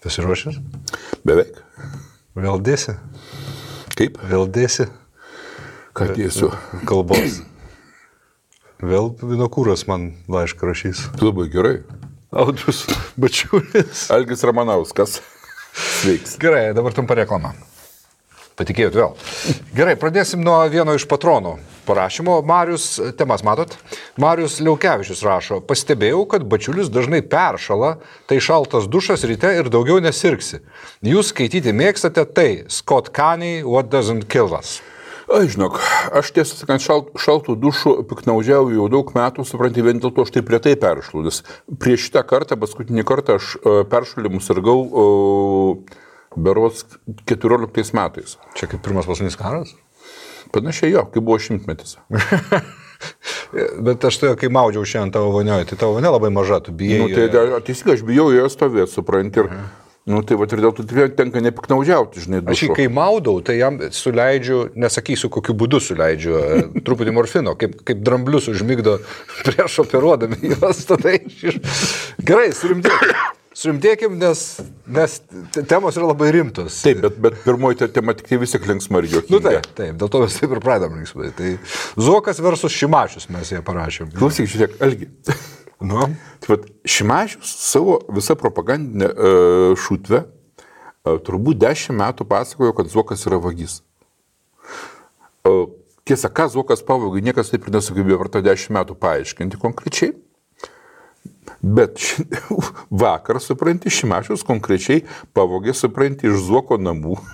Pasiruošęs? Beveik. Vėl dėsi? Kaip? Vėl dėsi? Ką dėsiu? Kalbos. Vėl Vinokūras man laišką rašys. Labai gerai. Audrius Bačiulis. Algis Ramanauskas. Sveiks. Gerai, dabar trumpa reklama. Patikėjot vėl. Gerai, pradėsim nuo vieno iš patronų parašymo. Marius, temas matot, Marius Liaukevičius rašo, pastebėjau, kad bačiulis dažnai peršala, tai šaltas dušas ryte ir daugiau nesirksi. Jūs skaityti mėgstate tai, Scott Caney, What Doesn't Kill Us. Aš žinok, aš tiesą sakant, šalt, šaltų dušų piknaudžiauju jau daug metų, supranti, vien dėl to aš taip retai peršalu, nes prieš šitą kartą, paskutinį kartą aš e, peršalimus sirgau uh, berots 14 metais. Čia kaip pirmas pasaulinis karas? Panašiai jo, kai buvo šimtmetis. Bet aš tai, kai maudžiau šiandien tavo vonioje, tai tavo vonė labai maža, tu bijai. Nu, tai teisingai, aš bijau joje stovėti, supranti. Ir, nu, tai va, ir dėl to tenka nepiknaudžiauti, žinai, Aš jį dušu. kai maudau, tai jam suleidžiu, nesakysiu, kokiu būdu suleidžiu, e, truputį morfino, kaip, kaip dramblius užmygdo prieš operuodami juos tada iš... Gerai, surimdėkim. Surimdėkim, nes, nes te- temos yra labai rimtos. Taip, bet, bet pirmoji te- tema tik tai vis tiek linksma ir juokinga. Nu taip, taip, dėl to mes taip ir pradedam linksmai. Tai Zuokas versus Šimašius mes ją parašėm. Klausyk, žiūrėk, Algi. Nu, Tai vat, Šimašius savo visą propagandinę uh, šūtvę uh, turbūt dešimt metų pasakojo, kad Zuokas yra vagis. Uh, tiesa, ką Zuokas pavogė, niekas taip ir nesugebėjo per tą dešimt metų paaiškinti konkrečiai. Bet ši, vakar, supranti, Šimašius konkrečiai pavogė, supranti, iš Zuoko namų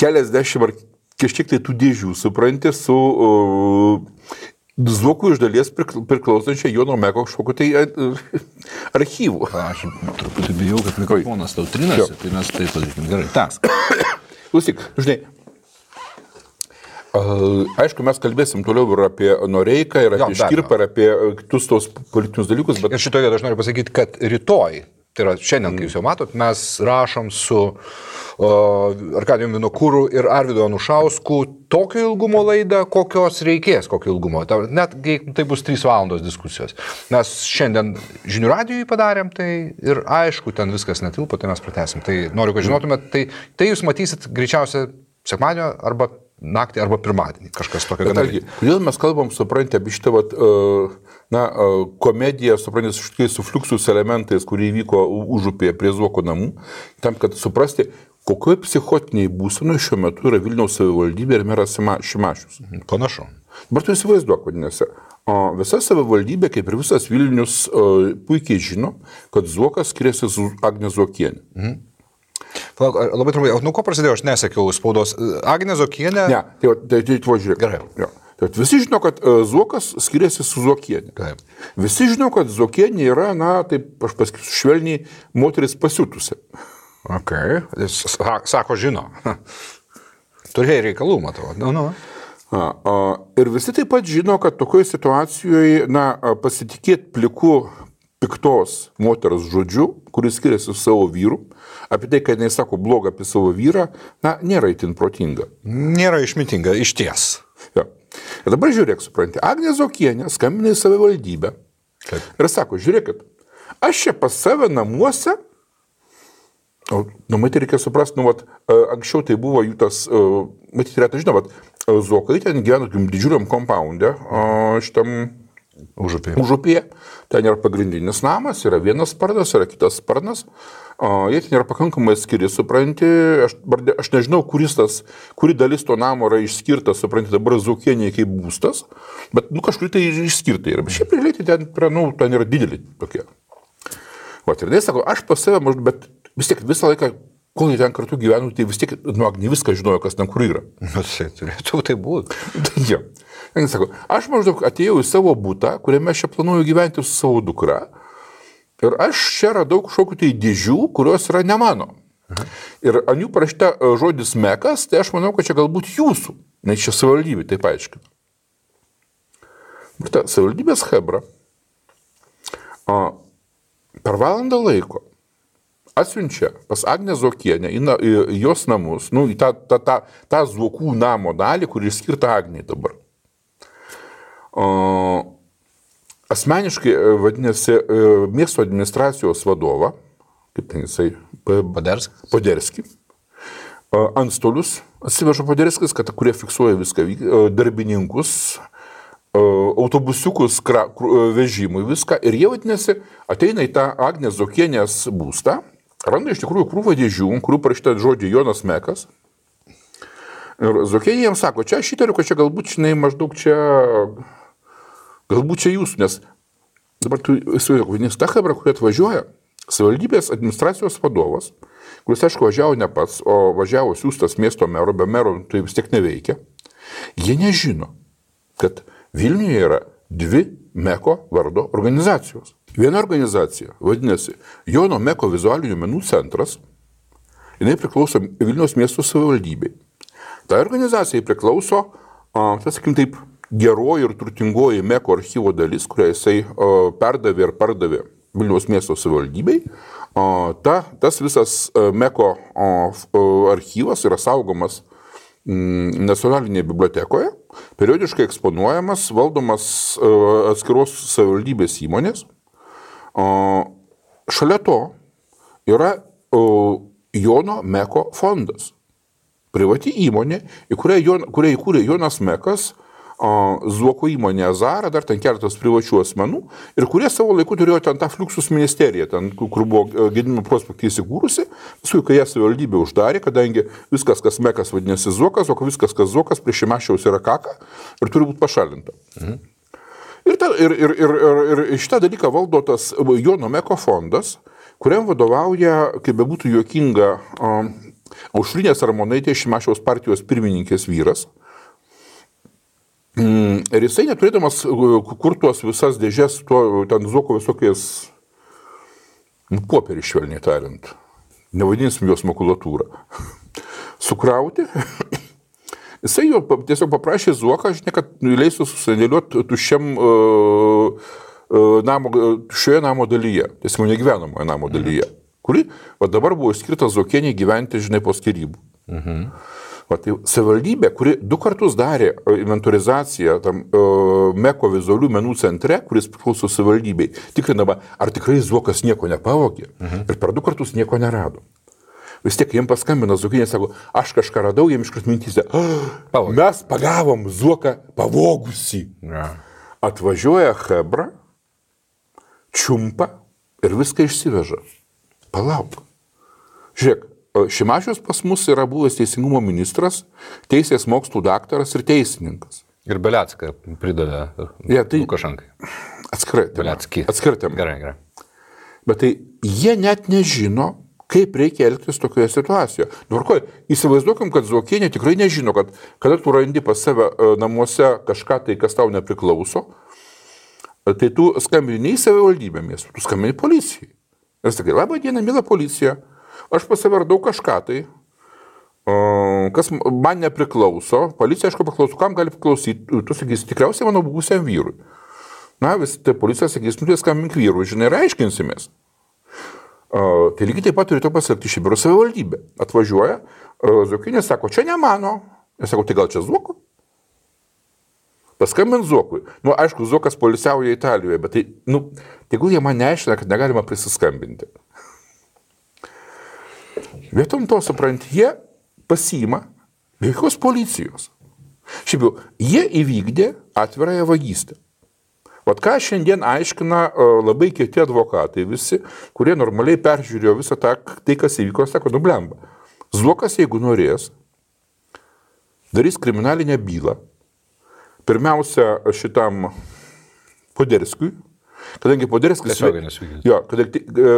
keliasdešimt ar kažkiek tai tų dėžių, supranti, su uh, Zuokų iš dalies prikl- priklausančia Jono Meko kažkokiu tai uh, archyvu. aš truputį bijau, kad mikrofonas tau trinasi, tai mes taip padarykim. Gerai, tas. Klausyk, žinai. Uh, aišku, mes kalbėsim toliau ir apie Noreiką, ir apie Škirpą, ir apie uh, kitus tos politinius dalykus, bet Ir šitoje aš noriu pasakyti, kad rytoj, tai yra šiandien, kai jūs jau matot, mes rašom su o, Arkadijum Vinokūru ir Arvidu Anušausku tokio ilgumo laidą, kokios reikės, kokio ilgumo. Net tai bus 3 valandos diskusijos. Mes šiandien žinių radijui padarėm tai ir aišku, ten viskas netilpo, tai mes pratesim. Tai noriu, kad žinotumėt, tai, tai jūs matysit greičiausiai sekmadienio arba naktį arba pirmadienį. Kažkas tokio gana. kodėl mes kalbam, suprantate, apie šitą, vat, uh, na, uh, komediją, suprantate, su šitais su fluxus elementais, kurie įvyko užupėje prie Zuoko namų, tam, kad suprasti, kokioje psichotiniai būsenoje šiuo metu yra Vilniaus savivaldybė ir meras Šimašius. Panašu. Dabar tu įsivaizduok, vadinasi, o visa savivaldybė, kaip ir visas Vilnius, uh, puikiai žino, kad Zuokas skiriasi su Agne Zuokienė. Palauk, labai trumpai, nuo ko prasidėjo, aš nesekiau spaudos. Agnė Zokienė. Ne, tai, tai, tai, tai žiūrėk. Gerai. Jo. Vat visi žino, kad uh, Zuokas skiriasi su Zuokienė. Taip. Visi žino, kad Zuokienė yra, na, taip, aš pasakysiu, švelniai moteris pasiutusi. Ok, jis sa- sako, žino. Turėjai reikalų, matau. Nu, nu. A, a, ir visi taip pat žino, kad tokioje situacijoje, na, pasitikėti pliku piktos moters žodžiu, kuris skiriasi su savo vyru, apie tai, kad jis sako blogą apie savo vyrą, na, nėra itin protinga. Nėra išmintinga, iš ties. Jo. Ir dabar žiūrėk, supranti, Agnė Zokienė skambina į savivaldybę Taip. ir sako, žiūrėkit, aš čia pas save namuose, o, nu, matyt, reikia suprasti, nu, vat, e, anksčiau tai buvo jų tas, e, matyt, retai žinau, vat, e, Zokai ten gyvena tokiam didžiuliam kompoundė, šitam Užupė. užupėje, ten yra pagrindinis namas, yra vienas sparnas, yra kitas sparnas, jie ten yra pakankamai skiri, supranti, aš, aš nežinau, kuris tas, kuri dalis to namo yra išskirta, supranti, dabar Zukienė kaip būstas, bet, nu, kažkur tai išskirta yra, bet šiaip realiai tai ten, nu, ten yra dideli tokie. O ir jis sako, aš pas save, bet vis tiek visą laiką, kol jie ten kartu gyveno, tai vis tiek, nu, ne viską žinojo, kas ten kur yra. Nu, tai turėtų tai būti. Jo. Jis sako, aš maždaug atėjau į savo būtą, kuriame aš čia planuoju gyventi su savo dukra. Ir aš čia radau kažkokių tai dėžių, kurios yra ne mano. Ir ant jų parašyta e, žodis mekas, tai aš manau, kad čia galbūt jūsų, nes čia savivaldybė, taip aiškina. Ir ta savivaldybės hebra o, per valandą laiko atsiunčia pas Agnę Zokienę į, na, į jos namus, nu, į tą, tą, tą, tą Zokų namo dalį, kuri skirta Agniai dabar. O, asmeniškai e, vadinasi e, miesto administracijos vadovą, kaip ten jisai, P- Paderskas. Poderskį. A, Antstolius atsiveža Poderskis, kad, kurie fiksuoja viską, darbininkus, autobusiukus kra, vežimui, viską. Ir jie vadinasi, ateina į tą Agnės Zokienės būstą, randa iš tikrųjų krūvą dėžių, kurių parašyta žodžiai Jonas Mekas. Ir Zokienė jiems sako, čia aš įtariu, kad čia galbūt, žinai, maždaug čia, galbūt čia jūs, nes dabar tu įsivaizduok, nes ta hebra, kuri atvažiuoja, savivaldybės administracijos vadovas, kuris, aišku, važiavo ne pats, o važiavo siūstas miesto mero, be mero tai vis tiek neveikia, jie nežino, kad Vilniuje yra dvi Meko vardo organizacijos. Viena organizacija vadinasi Jono Meko vizualinių menų centras, jinai priklauso Vilniaus miesto savivaldybei. Ta organizacija priklauso, a, tas, sakykim taip, geroji ir turtingoji Meko archyvo dalis, kurią jisai perdavė ir pardavė Vilniaus miesto savivaldybei. Ta, tas visas a, Meko archyvas yra saugomas mm, nacionalinėje bibliotekoje, periodiškai eksponuojamas, valdomas a, atskiros savivaldybės įmonės. Šalia to yra Jono Meko fondas privati įmonė, kurią, Jon, kurią įkūrė Jonas Mekas, Zuoko įmonė Azara, dar ten keletas privačių asmenų, ir kurie savo laiku turėjo ten tą Fluxus ministeriją, ten, kur buvo Gedimino prospektai įsikūrusi, paskui, kai ją savivaldybė uždarė, kadangi viskas, kas Mekas vadinasi Zuokas, o viskas, kas Zuokas, prie Šimašiaus yra kaka ir turi būti pašalinta. Ir, ta, ir, ir, ir, ir, ir šitą dalyką valdo tas Jono Meko fondas, kuriam vadovauja, kaip bebūtų juokinga, Aušrinės Armonaitės Šimašiaus partijos pirmininkės vyras. Mm, Ir jisai neturėdamas uh, kur tuos visas dėžės, tuo, ten zuoko visokiais, nu, popierį švelniai tariant, nevadinsim jos makulatūrą, sukrauti. Jisai jo tiesiog paprašė Zuoką, žinai, kad leistų susidėlioti tuščiam uh, uh, namo, tuščioje namo dalyje, tiesiog negyvenamoje namo dalyje, kuri va, dabar buvo skirta Zuokieniai gyventi, žinai, po skirybų. Va, tai savivaldybė, kuri du kartus darė e, inventorizaciją tam uh, Meko vizualių menų centre, kuris priklauso savivaldybei, tikrindama, ar tikrai Zuokas nieko nepavogė mhm. ir per du kartus nieko nerado. Vis tiek jiems paskambino Zuokinė, sako, aš kažką radau, jiems iškart mintysė, oh, mes pagavom Zuoką pavogusi. Ja. Atvažiuoja Hebra, čiumpa ir viską išsiveža. Palauk. Žiūrėk, Šimašius pas mus yra buvęs teisingumo ministras, teisės mokslų daktaras ir teisininkas. Ir Beliacką pridavė Ja, tai- Lukašenkai. Atskirai. tema. Gerai, gerai. Bet tai jie net nežino, kaip reikia elgtis tokioje situacijoje. Tvarkoj, įsivaizduokim, kad Zuokienė tikrai nežino, kad kada tu randi pas save e, namuose kažką tai, kas tau nepriklauso, e, tai tu skambini ne į savivaldybę miestų, tu skambini policijai. Ir sakai, laba diena, mėla policija, aš pas save radau kažką tai, kas man nepriklauso, policija, aišku, paklauso, kam gali priklausyti, tu sakysi, tikriausiai mano buvusiam vyrui. Na, vis tai policija sakys, nu tai skambink vyrui, žinai, ir aiškinsimės. Uh, tai lygiai taip pat turėtų pasakyti Šibiro savivaldybė. Atvažiuoja, uh, Zuokinė sako, čia ne mano. Jis sako, tai gal čia Zuoko? Paskambint Zuokui. Nu, aišku, Zuokas polisiauja Italijoje, bet tai, nu, tegul jie man neaiškina, kad negalima prisiskambinti. Vietom to, suprant, jie pasiima be jokios policijos. Šiaip jau, jie įvykdė atvirąją vagystę. Vat ką šiandien aiškina e, labai kieti advokatai visi, kurie normaliai peržiūrėjo visą tą, tai kas įvyko, sako, nublemba. Zuokas, jeigu norės, darys kriminalinę bylą. Pirmiausia, šitam Poderskiui, kadangi Poderskis... Tiesioginis vykdytojas. Jo, kadangi e,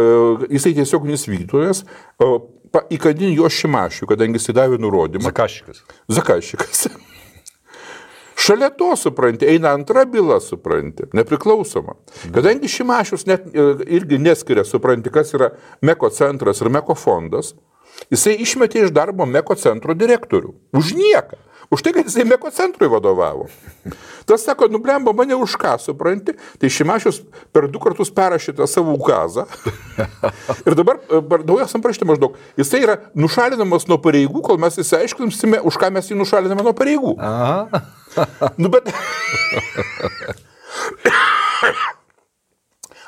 jisai tiesioginis vykdytojas, įkadin jo šimašių, kadangi jisai davė nurodymą. Zakašikas. Zakašikas. Šalia to, supranti, eina antra byla, supranti, nepriklausoma. Kadangi Šimašius net e, irgi neskiria, supranti, kas yra Meko centras ir Meko fondas, jisai išmetė iš darbo Meko centro direktorių. Už nieką. Už tai, kad jisai Meko centrui vadovavo. Tas sako, nublemba mane už ką, supranti. Tai Šimašius per du kartus perrašė tą savo ukazą. Ir dabar, e, per naujas antraštė maždaug, jisai yra nušalinamas nuo pareigų, kol mes įsiaiškinsime, už ką mes jį nušaliname nuo pareigų. Nu, bet.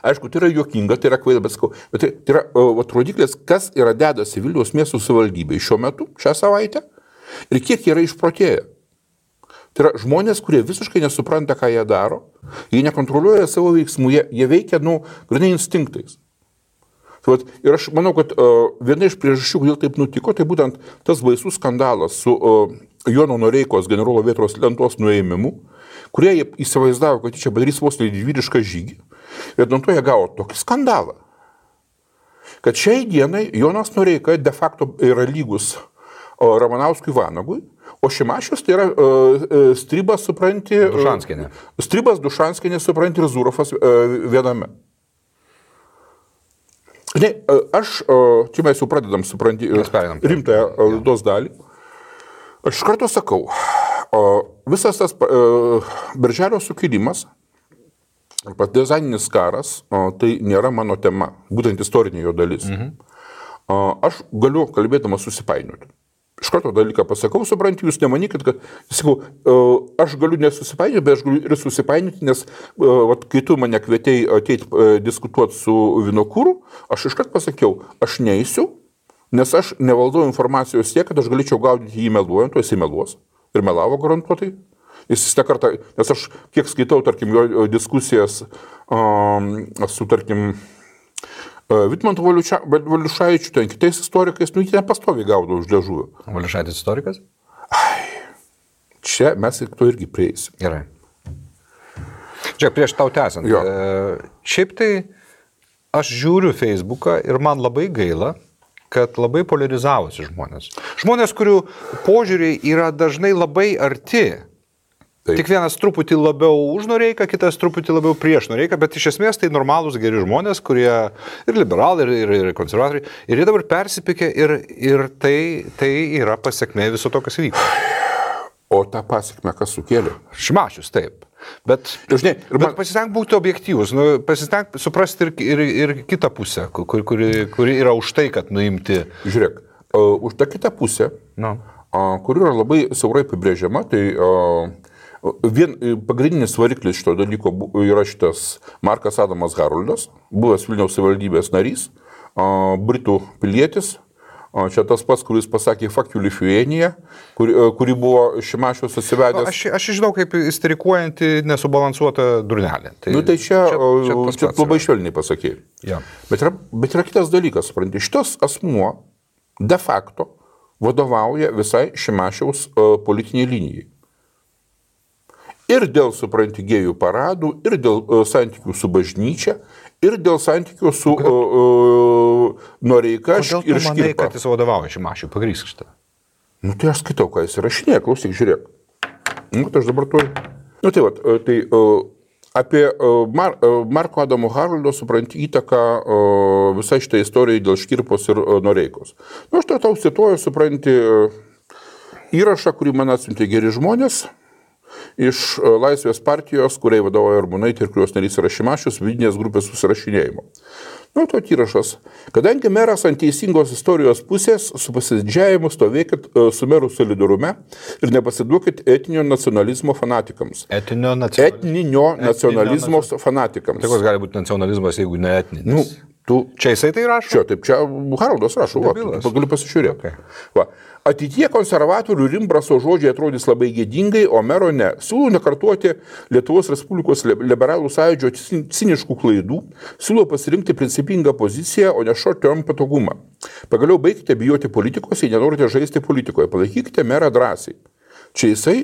Aišku, tai yra juokinga, tai yra kvaila, bet sakau, bet tai, tai yra vat, rodiklis, kas yra dedasi Vilniaus miesto savivaldybėje šiuo metu, šią savaitę ir kiek yra išprotėję. Tai yra žmonės, kurie visiškai nesupranta, ką jie daro, jie nekontroliuoja savo veiksmų, jie, jie veikia, nu, grinai instinktais. Tai vat, ir aš manau, kad uh, viena iš priežasčių, kodėl taip nutiko, tai būtent tas baisus skandalas su uh, Jono Noreikos generolo Vietros lentos nuėmimu, kurie įsivaizdavo, kad čia padarys vos nedidvyrišką žygį. Ir nuo to jie gavo tokį skandalą, kad šiai dienai Jonas Noreika de facto yra lygus Ramanauskui Vanagui, o Šimašius tai yra uh, Stribas, supranti. Dušanskinė. Stribas, Dušanskinė, supranti, ir Zurofas viename. Ne, aš, čia mes jau pradedam, supranti, rimtąją laidos dalį. Aš iš karto sakau, visas tas birželio sukilimas, partizaninis karas, tai nėra mano tema, būtent istorinė jo dalis. Mhm. Aš galiu kalbėdamas susipainioti. Iš karto dalyką pasakau, suprantu, jūs nemanykit, kad, sakau, e, aš galiu nesusipainioti, bet aš galiu ir susipainioti, nes e, vat, kai tu mane kvietėjai ateiti e, diskutuoti su Vinokūru, aš iš karto pasakiau, aš neįsiu, nes aš nevaldau informacijos tiek, kad aš galėčiau gaudyti jį meluojant, o jis įmeluos. Ir melavo garantuotai. Jis ne kartą, nes aš kiek skaitau, tarkim, jo diskusijas um, su, tarkim, Vitmanto Valiušaičiu, ten kitais istorikais, nu, jie nepastoviai gaudo už dėžų. Valiušaitis istorikas? Ai, čia mes ir to irgi prieisim. Gerai. Čia prieš tau tęsant. Jo. Šiaip tai aš žiūriu Facebooką ir man labai gaila, kad labai polarizavosi žmonės. Žmonės, kurių požiūriai yra dažnai labai arti Taip. Tik vienas truputį labiau už Noreiką, kitas truputį labiau prieš Noreiką, bet iš esmės tai normalūs geri žmonės, kurie ir liberalai, ir, ir, ir konservatoriai, ir jie dabar persipikė ir, ir tai, tai yra pasiekmė viso to, kas vyko. O tą pasiekmę kas sukėlė? Šimašius, taip. Bet, Žinai, ir man... pasisteng būti objektyvus, nu, pasisteng suprasti ir, ir, ir kitą pusę, kuri, kuri, kuri yra už tai, kad nuimti. Žiūrėk, uh, už tą kitą pusę, no. uh, kuri yra labai siaurai apibrėžiama, tai uh, Vien pagrindinis variklis šito dalyko yra šitas Markas Adamas Haroldas, buvęs Vilniaus savivaldybės narys, Britų pilietis, Čia tas pats, kuris pasakė faktų Lithuania, kuri, kuri buvo Šimašiaus atsivedęs. Aš, aš žinau, kaip isterikuojanti, nesubalansuota durnelė. Tai, nu, tai čia, čia, čia, čia labai švelniai pasakė. Ja. Bet, yra, bet yra kitas dalykas, suprantate, šitas asmuo de facto vadovauja visai Šimašiaus politiniai linijai. Ir dėl, supranti, gėjų paradų, ir dėl uh, santykių su bažnyčia, ir dėl santykių su uh, uh, Noreika ir Škirpa. Manai, kad jis vadovauja Šimašiui, pagrysk šitą. Nu tai aš skaitau, ką jis rašinėja, klausyk, žiūrėk. Nu tai aš dabar tuoj. Nu tai va, tai uh, apie Mar Marko Adamo Haroldo, supranti, įtaką visai šitai istorijai dėl Škirpos ir Noreikos. Nu aš tau cituoju, supranti, įrašą, kurį man atsiuntė geri žmonės iš e, Laisvės partijos, kuriai vadovauja Armonaitė ir kurios narys yra Šimašius, vidinės grupės susirašinėjimo. Nu, to įrašas. Kadangi meras ant teisingos istorijos pusės, su pasididžiavimu stovėkit uh, su merų solidarume ir nepasiduokit etinio nacionalizmo fanatikams. Etinio nacionalizmo, Etninio nacionalizmo Etninio fanatikams. Tai koks gali būti nacionalizmas, jeigu ne etninis? Nu, tu... Čia jisai tai rašo? Čia, taip, čia Haroldas rašo, va, galiu pasižiūrėti. Okay. Va. Ateitie konservatorių Rimbraso žodžiai atrodys labai gėdingai, o mero ne. Siūlau nekartuoti Lietuvos Respublikos liberalų sąjūdžio ciniškų klaidų, siūlau pasirinkti principingą poziciją, o ne short-term patogumą. Pagaliau baigite bijoti politikos, jei nenorite žaisti politikoje, palaikykite merą drąsiai. Čia jisai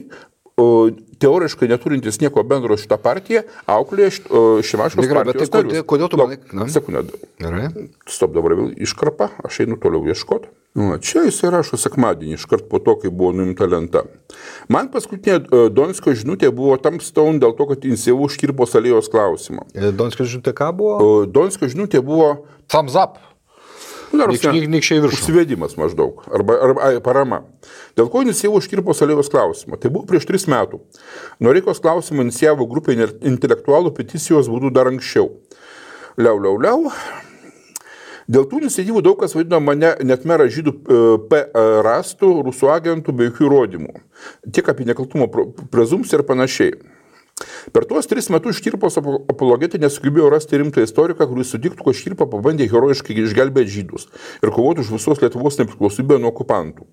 teoriškai neturintis nieko bendro šitą partiją, auklėje Šimašiaus partijos tai kodėl, kodėl tu manai? Sekundę. Gerai. Stop dabar vėl iškarpa, aš einu toliau ieškoti. Nu, čia jis rašo sekmadienį, iškart po to, kai buvo nuimta lenta. Man paskutinė uh, Donskio žinutė buvo Tampstone dėl to, kad inicijavau Škirpos alėjos klausimą. E, Donskio žinutė ką buvo? Donskio žinutė buvo... Thumbs up. Nu, Nikščiai viršų. Užsivedimas maždaug, arba, arba ai, parama. Dėl ko inicijavau Škirpos alėjos klausimą? Tai buvo prieš tris metų. Noreikos klausimą inicijavo grupė intelektualų peticijos būdų dar anksčiau. Liau, liau, liau. Dėl tų iniciatyvų daug kas vadino mane net merą žydų e, P e, rastų, rusų agentų be jokių įrodymų. Tiek apie nekaltumo prezumciją ir panašiai. Per tuos tris metus Škirpos apo- apologetai nesugebėjo rasti rimtą istoriką, kuris sutiktų, kad Škirpa pabandė herojiškai išgelbėti žydus ir kovoti už visos Lietuvos nepriklausomybę nuo okupantų.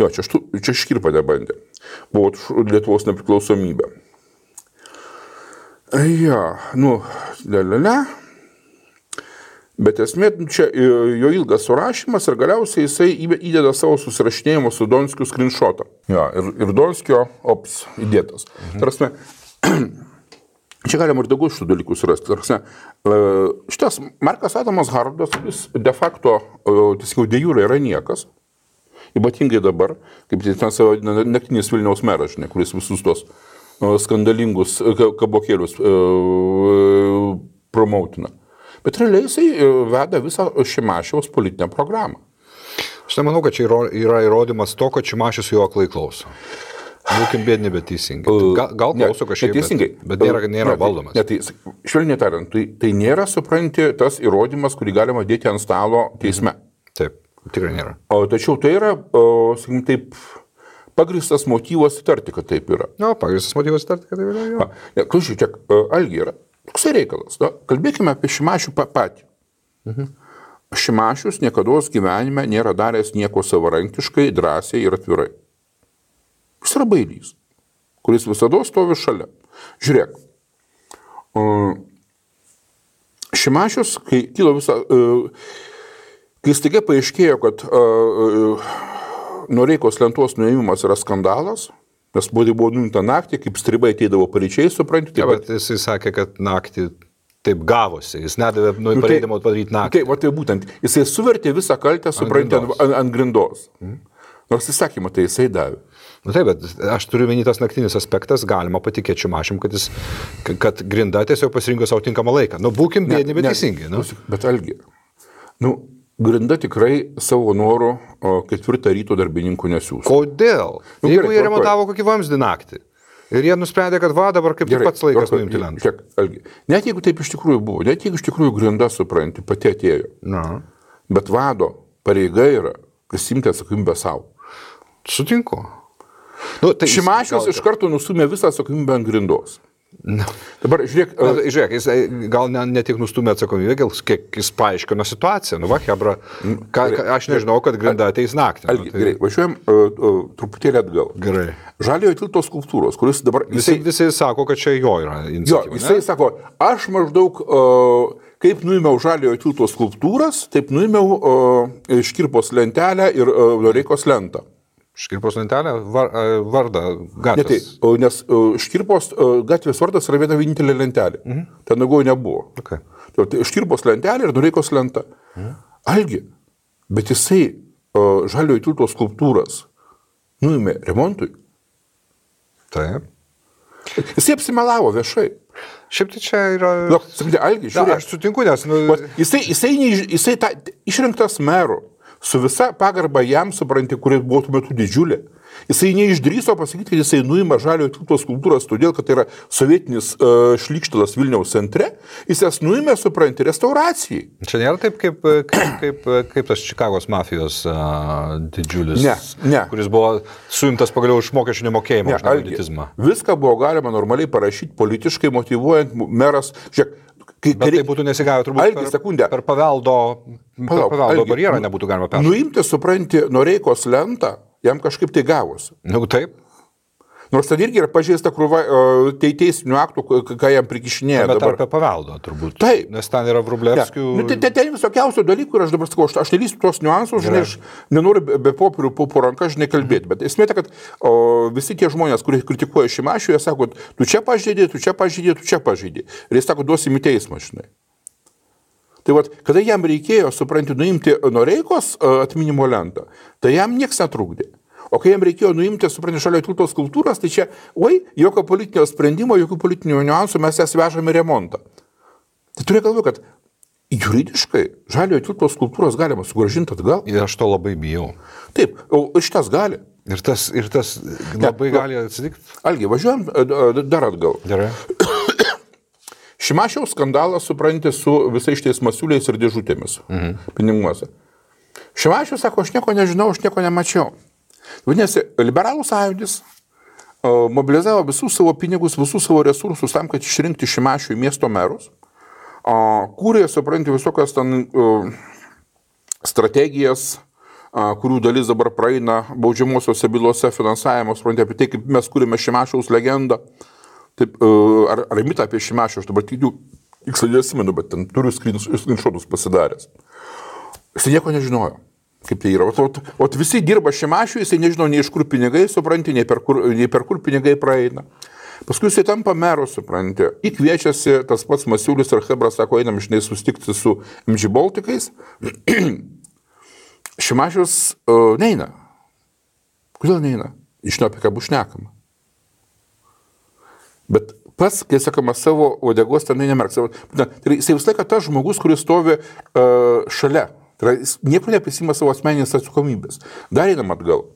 Jo, čia, štu, čia Škirpa nebandė. Buvo už Lietuvos nepriklausomybę. Ja, nu, lelele. Bet esmė, čia e, jo ilgas surašymas ir galiausiai jisai įdeda savo susirašinėjimo su Donskiu screenshotą. Ja, ir, ir Donskio, ops, įdėtas. Mhm. Tarasme, čia galima ir daugiau šitų dalykų surasti. Tarasme, e, šitas Markas Adamas Hardas, jis de facto, tiesiog de jūra yra niekas. Ypatingai dabar, kaip ten savo naktinis Vilniaus meras, žinai, kuris visus tos e, skandalingus e, ka- kabokėlius e, promautina. Bet realiai jisai e, veda visą Šimašiaus politinę programą. Aš nemanau, kad čia yra įrodymas to, kad Šimašius jo aklai klauso. Būkim bėdini, bet teisingai. Gal, gal klauso kažkiek, bet teisingai. bet, bet nėra, nėra Ne, valdomas. Ne, tai, švelniai tariant, tai, tai nėra, supranti, tas įrodymas, kurį galima dėti ant stalo teisme. Taip, tikrai nėra. O, tačiau tai yra, o, sakykim, taip, pagristas motyvas įtarti, kad taip yra. Na, no, pagristas motyvas tarti, kad tai yra. Ne, Klausyk, čia Algi yra. Toksai reikalas. Na, kalbėkime apie Šimašių pa- patį. Mhm. Šimašius niekada gyvenime nėra daręs nieko savarankiškai, drąsiai ir atvirai. Jis yra bailys, kuris visada stovi šalia. Žiūrėk. o, Šimašius, kai kilo visą, e, kai staiga paaiškėjo, kad e, e, Noreikos lentos nuėmimas yra skandalas, nes buvo, buvo nuimta naktį, kaip stribai ateidavo pareičiai, suprantate, taip bet jisai sakė, kad naktį taip gavosi. Jis nedavė nu, tai- pareidimo padaryti naktį. Taip, va tai būtent, jisai suvertė visą kaltę, suprantate, ant, grindos. ant, ant grindos. Nors įsakymą tai jisai davė. Nu, taip, bet aš turiu minį tas naktinis aspektas, galima patikėti Šimašiam, kad, jis, kad grinda tiesiog pasirinko savo tinkamą laiką. Nu, būkim bėdini, bet Ne, teisingi. Nu. Bet Algi, nu, grinda tikrai savo norų ketvirtą ryto darbininkų nesiūs. Kodėl? Nu, Jeigu gerai, jie remontavo kokį vamzdį naktį ir jie nusprendė, kad va dabar kaip tik pats laikas nuimti lentą. Žiūrėk, Algi, net jeigu taip iš tikrųjų buvo, net jeigu iš tikrųjų grinda, supranti, pati atėjo, Na, bet vado pareiga yra prisimti atsakomybę savo. sutinku. Nu, tai Šimašius iš karto nustumė visą atsakomybę ant grindos. Na, Dabar žiūrėk, Na, e, Žiūrėk, jis e, gal ne, ne tik nustumė atsakomybę, gal kiek jis paaiškino situaciją. Nu, va, Hebra, ką, ką, aš nežinau, kad grinda ateis naktį. Algi, Nu, tai, gerai, važiuojam uh, uh, truputėlį atgal. gerai. Žaliojo tilto skulptūros, kuris dabar... Visi, visi sako, kad čia jo yra jo, jisai ne? sako, aš maždaug, uh, kaip nuėmiau žaliojo tilto skulptūras, taip nuėmiau uh, škirpos lentelę ir uh, Loreikos lentą. Škirpos lentelė, var, e, vardą, Ne, tai, nes uh, škirpos uh, gatvės vardas yra viena vienintelė lentelė. Mhm. Ten daugiau nebuvo. Okay. Tai, tai škirpos lentelė ir Loreikos lenta. Mhm. Algi, bet jisai žaliojo tilto skulptūras nuėmė remontui. Taip. Jisai apsimelavo viešai. Šiaip tai čia yra... Nu, sakykite, Algi, Na, žiūrėk. aš sutinku, nes... Nu, Jisai, jisai, neiš- jisai ta, išrinktas meru, su visa pagarba jam, supranti, kuris buvo tuo metu didžiulė. Jisai neišdryso pasakyti, kad jisai nuima žaliojo tilto skulptūras, todėl kad tai yra sovietinis uh, šlikštelas Vilniaus centre. Jis jas nuima, supranti, restauracijai. Čia nėra taip, kaip, kaip, kaip, kaip tas Čikagos mafijos uh, didžiulis, Ne, ne. kuris buvo suimtas pagaliau iš mokesčių nemokėjimo, Ne, už Algi, nebanditizmą. viską buvo galima normaliai parašyti, politiškai motivuojant meras. Žiūrėk, kai, Bet tai būtų nesigavę turbūt Algi, sekundę. per paveldo, per Palauk, paveldo barjerą nu- nebūtų galima perėti. Nuimti, supranti, Noreikos lentą, jam kažkaip tai gavosi. Nu taip, Nors ten irgi yra pažeista krūva tei- teisinių aktų, ką jam prikišinėja bet dabar. apie paveldą turbūt. Taip. Nes ten yra. Vrublevskių. Nu, tai ten, ten visokiausių dalykų ir aš dabar sakau, aš, aš nelysiu tuos niuansus, žinai, aš nenoriu be, popierių po, ranką, žinai, kalbėti, bet esmė ta, kad o, visi tie žmonės, kurie kritikuoja šį mašių, jie sako, tu čia pažeidė, tu čia pažeidė, tu čia pažeidė. Ir jis sako, duosim į teismą, žinai. Tai vad, kada jam reikėjo, supranti, nuimti Noreikos e, atminimo lentą, tai jam niekas netrukdė. O kai jam reikėjo nuimti, supranti, šalia tiltos kultūros, tai čia, oi, jokio politinio sprendimo, jokių politinių niuansų, mes jas vežame remontą. Tai turiu galvoje, kad juridiškai žaliojo tiltos kultūros galima sugražinti atgal. Ir aš to labai bijau. Taip, o šitas gali. Ir tas, ir tas labai nu- gali atsitikti. Algi, važiuojam e, e, dar atgal. Gerai. Šimašiaus skandalas supranti su visais šitais masiuliais ir dėžutėmis mhm. pinimuose. Šimašiaus sako, aš nieko nežinau, aš nieko nemačiau. Vadinasi, liberalų sąjūdis mobilizavo visus savo pinigus, visus savo resursus tam, kad išrinkti Šimašių į miesto merus. Kūrė, supranti, visokias ten strategijas, kurių dalis dabar praeina baudžiamosiose bylose finansavimo, supranti, apie tai, kaip mes kūrėme Šimašiaus legendą. Taip, ar, ar mitą apie Šimašių, aš dabar tikiu, tiksliai nesimenu, bet ten turiu skrinšotus pasidaręs. Jis nieko nežinojo kaip tai yra. O, o, o visi dirba šimašiui, jisai nežino nei iš kur pinigai, supranti, nei per kur, nei per kur pinigai praeina. Paskui jisai tampa meru, supranti. Įkviečiasi tas pats Masiulis ir Hebras, sako, einam žinai sustikti su MG Baltikais. Šimašius uh, neina. Kodėl neina? Žinau, apie ką bus šnekama. Bet pats, kai sakoma, savo odegos tenai nemerks. Tai jisai visą laiką tas žmogus, kuris stovi uh, šalia Tai yra, jis niekur neprisima savo asmeninės atsakomybės. Dar einam atgal.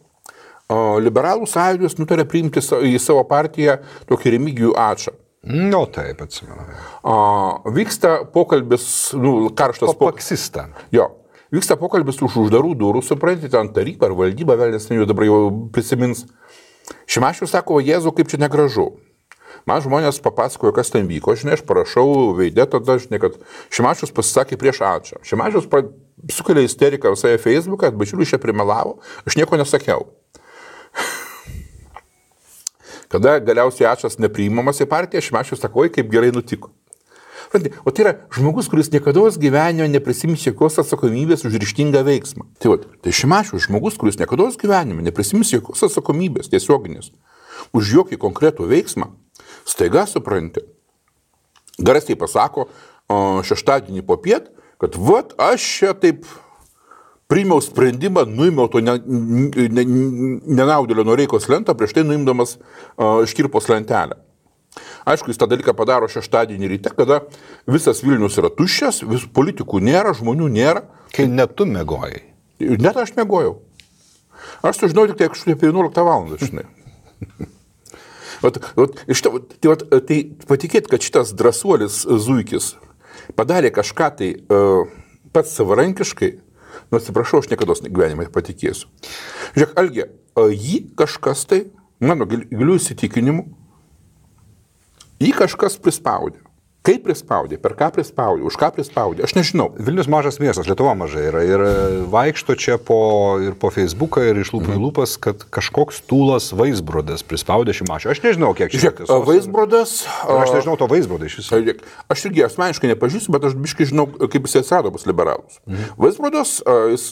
Liberalų sąjūdis nutarė priimti į savo partiją tokį remigijų ačą. Nu, taip, atsimenu. Vyksta pokalbis, nu, karštas pokalbis. Jo. Vyksta pokalbis už uždarų durų, suprantate, ant taryba ar valdyba, vėlės jau dabar jau prisimins. Šimašius sako, Jėzu, kaip čia negražu. Man žmonės papasakojo, kas ten vyko, žinai, aš parašau veidė tada, žinai, kad Šimašius pasisakė prieš Ačą. Šimašius sukelia isteriką visai Facebooką, kad bačiulius čia primelavo, aš nieko nesakiau. Kada galiausiai Ačas nepriimamas į partiją, Šimašius sako, oi, kaip gerai nutiko. O tai yra žmogus, kuris niekada gyvenime neprisims jokios atsakomybės už ryštingą veiksmą. Tai, va, tai Šimašius žmogus, kuris niekada gyvenime neprisims jokios atsakomybės tiesioginės už jokį konkretų veiksmą, staiga supranti, garsiai pasako šeštadienį po piet, kad vat aš čia taip priimiau sprendimą, nuimiau to nenaudėlio ne, ne Noreikos lentą, prieš tai nuimdamas uh, škirpos lentelę. Aišku, jis tą dalyką padaro šeštadienį ryte, kada visas Vilnius yra tuščias, vis politikų nėra, žmonių nėra. Kai net tu mėgojai. Net aš mėgojau. Aš sužinojau tik tai apie 11 val. žinai. vat, vat, šitą, tai, vat, tai patikėt, kad šitas drąsuolis Zuikis padarė kažką tai uh, pats savarankiškai, nu atsiprašau, aš niekada gyvenime patikėsiu. Žiūrėk, Algė, jį kažkas tai, mano gilių įsitikinimu, jį kažkas prispaudė. Kaip prispaudė, per ką prispaudė, už ką prispaudė, aš nežinau. Vilnius mažas miestas, Lietuva mažai yra ir vaikšto čia po, ir po Facebooką ir iš lūpų į mhm. lūpas, kad kažkoks tūlas vaizbrodas prispaudė šį mašą. Aš nežinau, kiek čia. Žiūrėk, vaizbrodas. Aš nežinau to vaizbrodo iš viso. Aš irgi asmeniškai nepažįstu, bet aš biškai žinau, kaip jis atsirado pas liberalus. Mhm. Vaizbrodas, jis,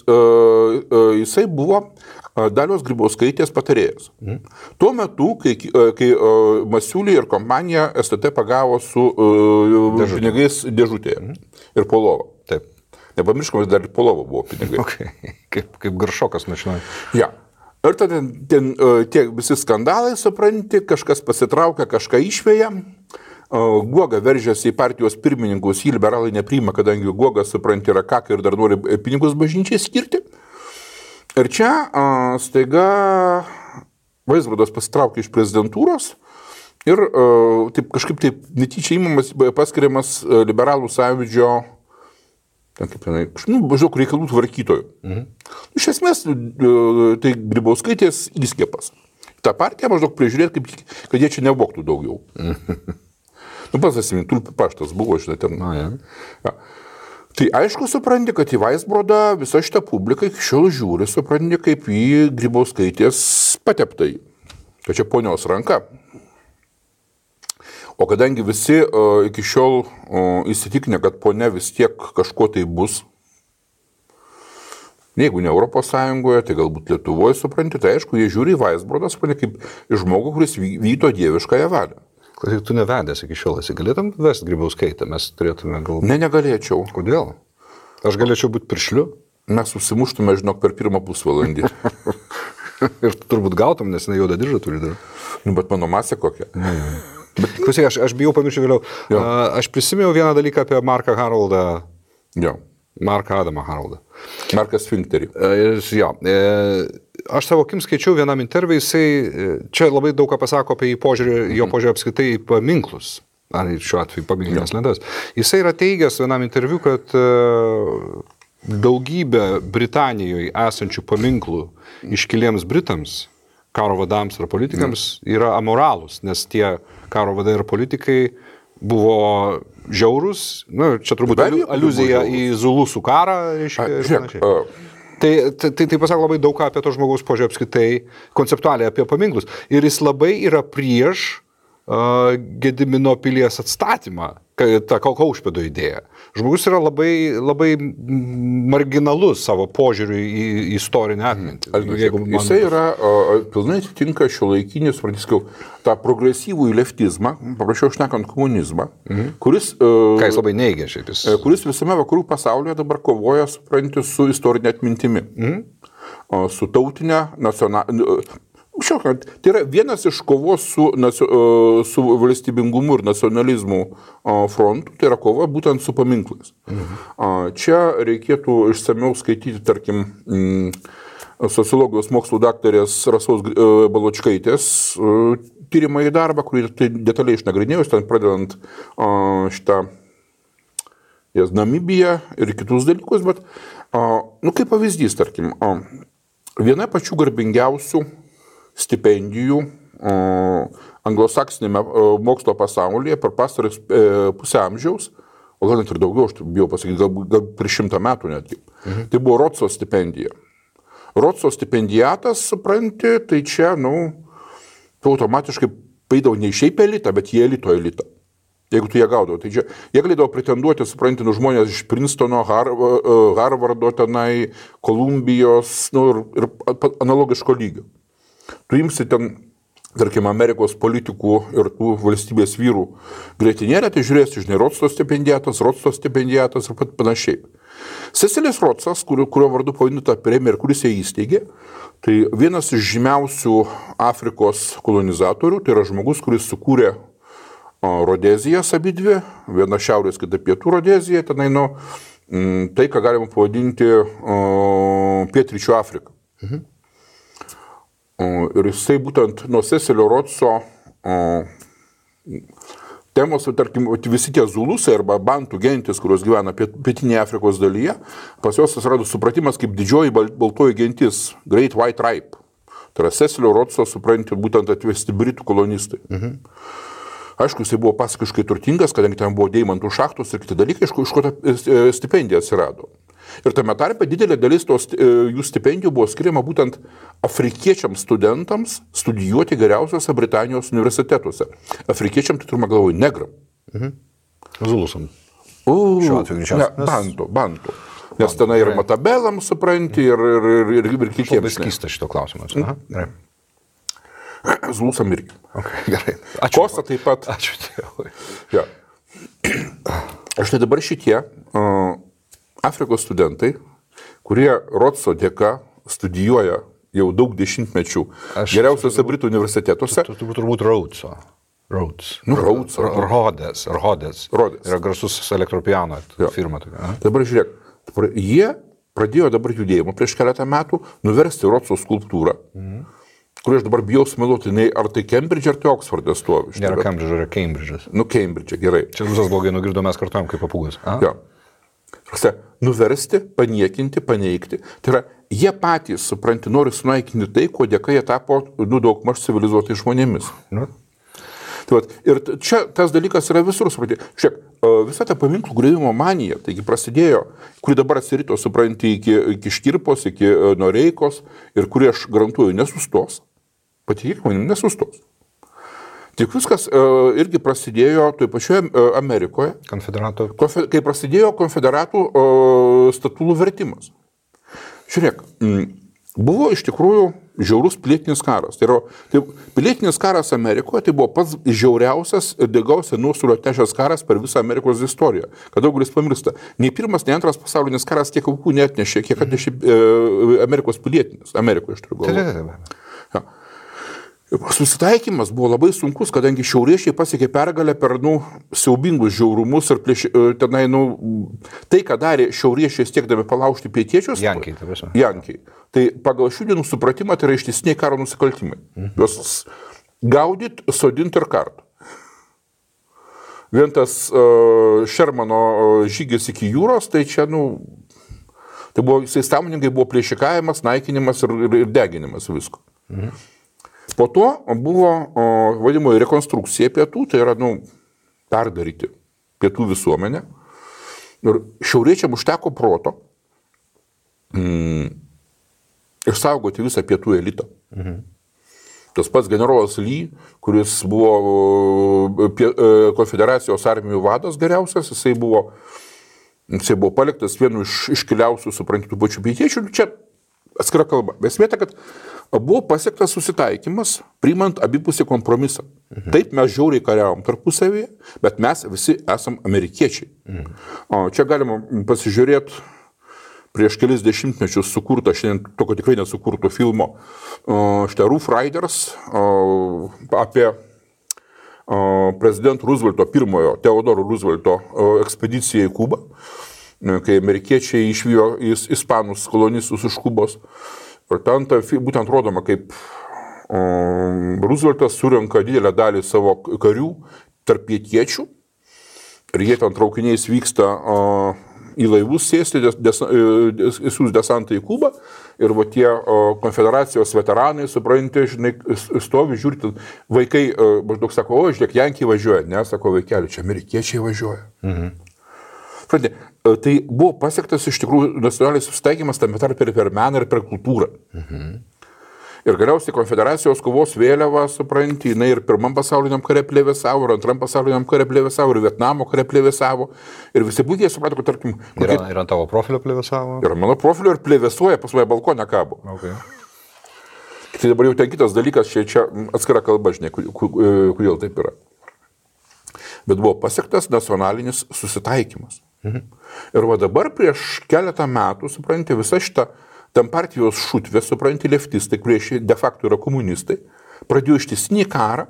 jisai buvo Dalios Grybauskaitės patarėjas. Mhm. Tuo metu, kai, kai Masiulį ir kompanija STT pagavo su uh, pinigais dėžutėje mhm. ir polovo. Taip. Nepamirškime, dar ir polovo buvo pinigai. Okay. Kaip, kaip garšokas mašinoje. Ja. Ir tada ten tie visi skandalai, supranti, kažkas pasitraukia, kažką išvėja. Guoga veržėsi į partijos pirmininkus, jį liberalai nepriima, kadangi Guoga, supranti, yra kaka ir dar nori pinigus bažnyčiai skirti. Ir čia staiga Vaizvadas pasitraukė iš prezidentūros ir taip kažkaip taip netyčia įmamas, paskiriamas liberalų sąjūdžio, ten kaip tenai, nu, maždaug reikalų tvarkytojų. Mhm. Iš esmės, tai Grybauskaitės įskiepas. Ta partija maždaug prižiūrėti, kad jie čia nevoktų daugiau. Mhm. Nu, pats atsimint, tulpių paštas buvo, žinai, ten. Na, ja. Ja. Tai aišku, supranti, kad į Vaisbrodą visa šita publika iki šiol žiūri, supranti, kaip į grybauskaitės pateptai. Kad čia ponios ranka. O kadangi visi uh, iki šiol uh, įsitikinę, kad ponia vis tiek kažko tai bus, jeigu ne Europos Sąjungoje, tai galbūt Lietuvoje, supranti, tai aišku, jie žiūri į Vaisbrodą, supranti, kaip į žmogų, kuris vyto dieviškąją valią. Tai tu nevedęs iki šiol esi, galėtum vesti grybauskaitę, mes turėtume gal... Ne, negalėčiau. Kodėl? Aš galėčiau būti piršliu? Mes susimuštume, žinok, per pirmą pusvalandį. Ir turbūt gautum, nes jinai juodą diržą turi dar. Nu, bet mano masė kokia. bet, klausyk, aš, aš bijau pamiršti vėliau. Jo. Aš prisiminiau vieną dalyką apie Marką Haroldą. Jo. Marką Adamą Haroldą. Markas Finkterį. Jo. E, aš savo akim skaičiau vienam interviu, jisai e, čia labai daug ką pasako apie požiūrį, jo mhm. požiūrį apskritai į paminklus. Ar šiuo atveju paminklinės lentas. Jisai yra teigęs vienam interviu, kad e, daugybė Britanijoje esančių paminklų iškiliems Britams karo vadams ar politikams yra amoralūs, nes tie karo vadai ir politikai buvo žiaurus, na, čia turbūt aluzija buvo į Zulusų karą, reiškia. A, Žiūrėk, Tai, tai, tai, tai pasako labai daug apie to žmogaus požiūrį apskritai, konceptualiai apie paminklus. Ir jis labai yra prieš uh, Gedimino pilies atstatymą, tą Kaušpėdo idėją. Žmogus yra labai, labai marginalus savo požiūriu į istorinę atmintį. Aš Jeigu man- Jisai yra o, pilnai atitinka šio laikinis, pradėskiau, tą progresyvų leftizmą, paprašiau šnekant komunizmą, mhm. kuris, e, Ką jis labai neigia šiaip jis. e, kuris visame vakarų pasaulyje dabar kovoja, supranti, su istorinė atmintimi. Mhm. O, su tautinė, nacionalinė. Šiokant, tai yra vienas iš kovos su, e, su valstybingumu ir nacionalizmu frontų, tai yra kova būtent su paminklais. Mhm. Čia reikėtų išsameu skaityti, tarkim, sociologijos mokslų daktarės Rasos e, Baločkaitės e, tyrimą į darbą, kurį tai detaliai išnagrinėjus, ten pradedant šitą jas Namibiją ir kitus dalykus, bet, nu, kaip pavyzdys, tarkim, viena pačių garbingiausių stipendijų anglosaksinėme mokslo pasaulyje per pastarus e, pusę amžiaus, o gal net ir daugiau, aš bijau pasakyti, gal, gal prieš šimtą metų netgi. Mhm. Tai buvo Rotso stipendija. Rotso stipendijatas, supranti, tai čia, nu, tu automatiškai paidavo ne šiaip elitą, bet į elito elitą. Jeigu tu ją gaudavo, tai čia jie galėdavo pretenduoti, supranti, nu žmonės iš Princetono, e, Harvardo tenai, Kolumbijos, nu ir, ir analogiško lygio. Tu imsi ten, tarkim, Amerikos politikų ir tų valstybės vyrų greitinėlę, tai žiūrėsi, žinai, Rotso stipendijatas, Rotso stipendijatas ir pat panašiai. Cecilis Rotsas, kurio, kurio vardu pavadinta premija ir kuris ją įsteigė, tai vienas iš žymiausių Afrikos kolonizatorių, tai yra žmogus, kuris sukūrė Rodezijas abi dvi, viena šiaurės, kita pietų Rodezija, tenai nu, mm, tai, ką galima pavadinti pietryčių Afriką. O, Ir jisai būtent nuo Cecilio Rotso temos, tarkim, visi tie zulusai arba bantų gentis, kurios gyvena piet- pietinėje Afrikos dalyje, pas juos atsirado supratimas kaip didžioji bal- baltoji gentis, Great White Tribe. Tai yra Cecilio Rotso, supranti, būtent atvesti britų kolonistai. Mhm. Aišku, jisai buvo pasakiškai turtingas, kadangi ten buvo deimantų šachtos ir kiti dalykai, iš ko, iš ko ta e, stipendija atsirado. Ir tame tarpe didelė dalis tos e, jų stipendijų buvo skiriama būtent afrikiečiams studentams studijuoti geriausiuose Britanijos universitetuose. Afrikiečiam tai turime galvoj negram. Zulusam. Šiuo atveju greičiausiai, Ne, nes- bantų, bantų. Nes tenai ir matabelam, supranti, ir, ir, ir, ir, ir Labai kitiems. skystas šito klausimas. Aha, gerai. Zlusam irgi. Okay, gerai. Ačiū. Kosta taip pat. Ačiū Dievui. Ja. Štai dabar šitie uh, Afrikos studentai, kurie Rotso dėka studijuoja jau daug dešimtmečių Aš- geriausiuose Britų universitetuose. Tu turbūt turbūt Raudso. Rhodes. Nu, Rhodes, Rhodes. Rhodes. Rhodes. Yra garsus elektropiano firma tokia. Dabar žiūrėk, jie pradėjo dabar judėjimą prieš keletą metų nuversti Rotso skulptūrą, mhm. kurį aš dabar bijau smeluoti, ar tai Cambridge, ar tai stovi. Štai, Nėra Cambridge, yra Cambridge'as. Nu, Cambridge, gerai. Čia visas blogai nugirdo, mes kartuojam kaip papūgas. Jo. Nuversti, paniekinti, paneigti. Tai yra, jie patys, supranti, nori sunaikinti tai, kuo dėka jie tapo, nu, daug maž civilizuotai žmonėmis. Nu, Tai vat, ir čia tas dalykas yra visur, supranti. Šiek, visa ta paminklų griuvimo manija, taigi prasidėjo, kuri dabar atsirito, supranti, iki, iki Štirpos, iki e, Noreikos ir kuri aš garantuoju nesustos. Patikėk manim, nesustos. Tik viskas uh, irgi prasidėjo toje pačioje Amerikoje, konfederato. konfe, kai prasidėjo konfederatų uh, statulų vertimas. Žiūrėk, buvo iš tikrųjų žiaurus pilietinis karas. Tai, yra, tai pilietinis karas Amerikoje tai buvo pats žiauriausias ir daugiausia nuostolio atnešęs karas per visą Amerikos istoriją. Kad daugelis pamiršta. Nei pirmas, nei antras pasaulinis karas tiek aukų netnešė, kiek atnešė e, Amerikos pilietinis. Amerikoje iš tikrųjų. Ja. Susitaikymas buvo labai sunkus, kadangi šiauriečiai pasiekė pergalę per, nu, siaubingus žiaurumus ir plėši, e, tenai, nu, tai, ką darė šiauriečiai siekdami palaužti pietiečius. Jankiai, ta prasme. Jankiai. Tai pagal šių dienų supratimą tai yra ištisiniai karo nusikaltimai. Mhm. Juos gaudyt, sodinti ir kart. Vien tas uh, Šermano uh, žygis iki jūros, tai čia, nu, tai buvo, jisai sąmoningai buvo plėšikavimas, naikinimas ir, ir, ir deginimas visko. Mhm. Po to buvo vadimoji rekonstrukcija pietų, tai yra, nu, perdaryti pietų visuomenę. Ir šiauriečiam užteko proto mm, išsaugoti visą pietų elitą. Mhm. Tas pats generolas Ly, kuris buvo pie, konfederacijos armijų vadas geriausias, jisai buvo, jisai buvo paliktas vienu iš iškiliausių suprantų pačių pietiečių. Čia atskira kalba. Esmė ta, kad buvo pasiektas susitaikymas, priimant abipusį kompromisą. Mhm. Taip mes žiauriai kariavom tarpusavėje, bet mes visi esam amerikiečiai. Mhm. O čia galima pasižiūrėti prieš kelis dešimtmečius sukurtą, šiandien tokio tikrai nesukurto filmo, štai Roof Riders apie prezidento Roosevelto, pirmojo Teodoro Roosevelto ekspediciją į Kubą, kai amerikiečiai išvijo ispanus kolonistus iš Kubos. Ir ten ta, būtent rodoma, kaip Rooseveltas surinka didelę dalį savo karių tarp pietiečių ir jie ten traukiniais vyksta į laivus sėsti, siūs desantą į Kubą ir va tie o, konfederacijos veteranai, suprantate, žinai, stovi, žiūri, vaikai maždaug sako, o, žiūrėk, Jankiai važiuoja, ne, sako vaikeli, čia amerikiečiai važiuoja. Mhm. Suprantate, tai buvo pasiektas iš tikrųjų nacionalinis susitaikymas tame tarp ir per meną, ir per kultūrą. Mhm. Ir galiausiai konfederacijos kovos vėliava, supranti, jinai ir pirmam pasauliniam kare plėvėsavo, ir antram pasauliniam kare plėvėsavo, ir Vietnamo kare plėvėsavo. Ir visi puikiai suprato, kad, tarkim... Kokie... Ir, ir ant tavo profilio plėvėsavo? Ir mano profilio ir plėvėsuoja, pas mane balkonė kabo. Okay. Tai dabar jau ten kitas dalykas, čia, čia atskira kalba, žinai, kodėl taip yra. Bet buvo pasiektas nacionalinis susitaikymas. Mhm. Ir va dabar prieš keletą metų, suprantate, visa šita tam partijos šutvė, supranti, leftistai, kurie de facto yra komunistai, pradėjo ištisinį karą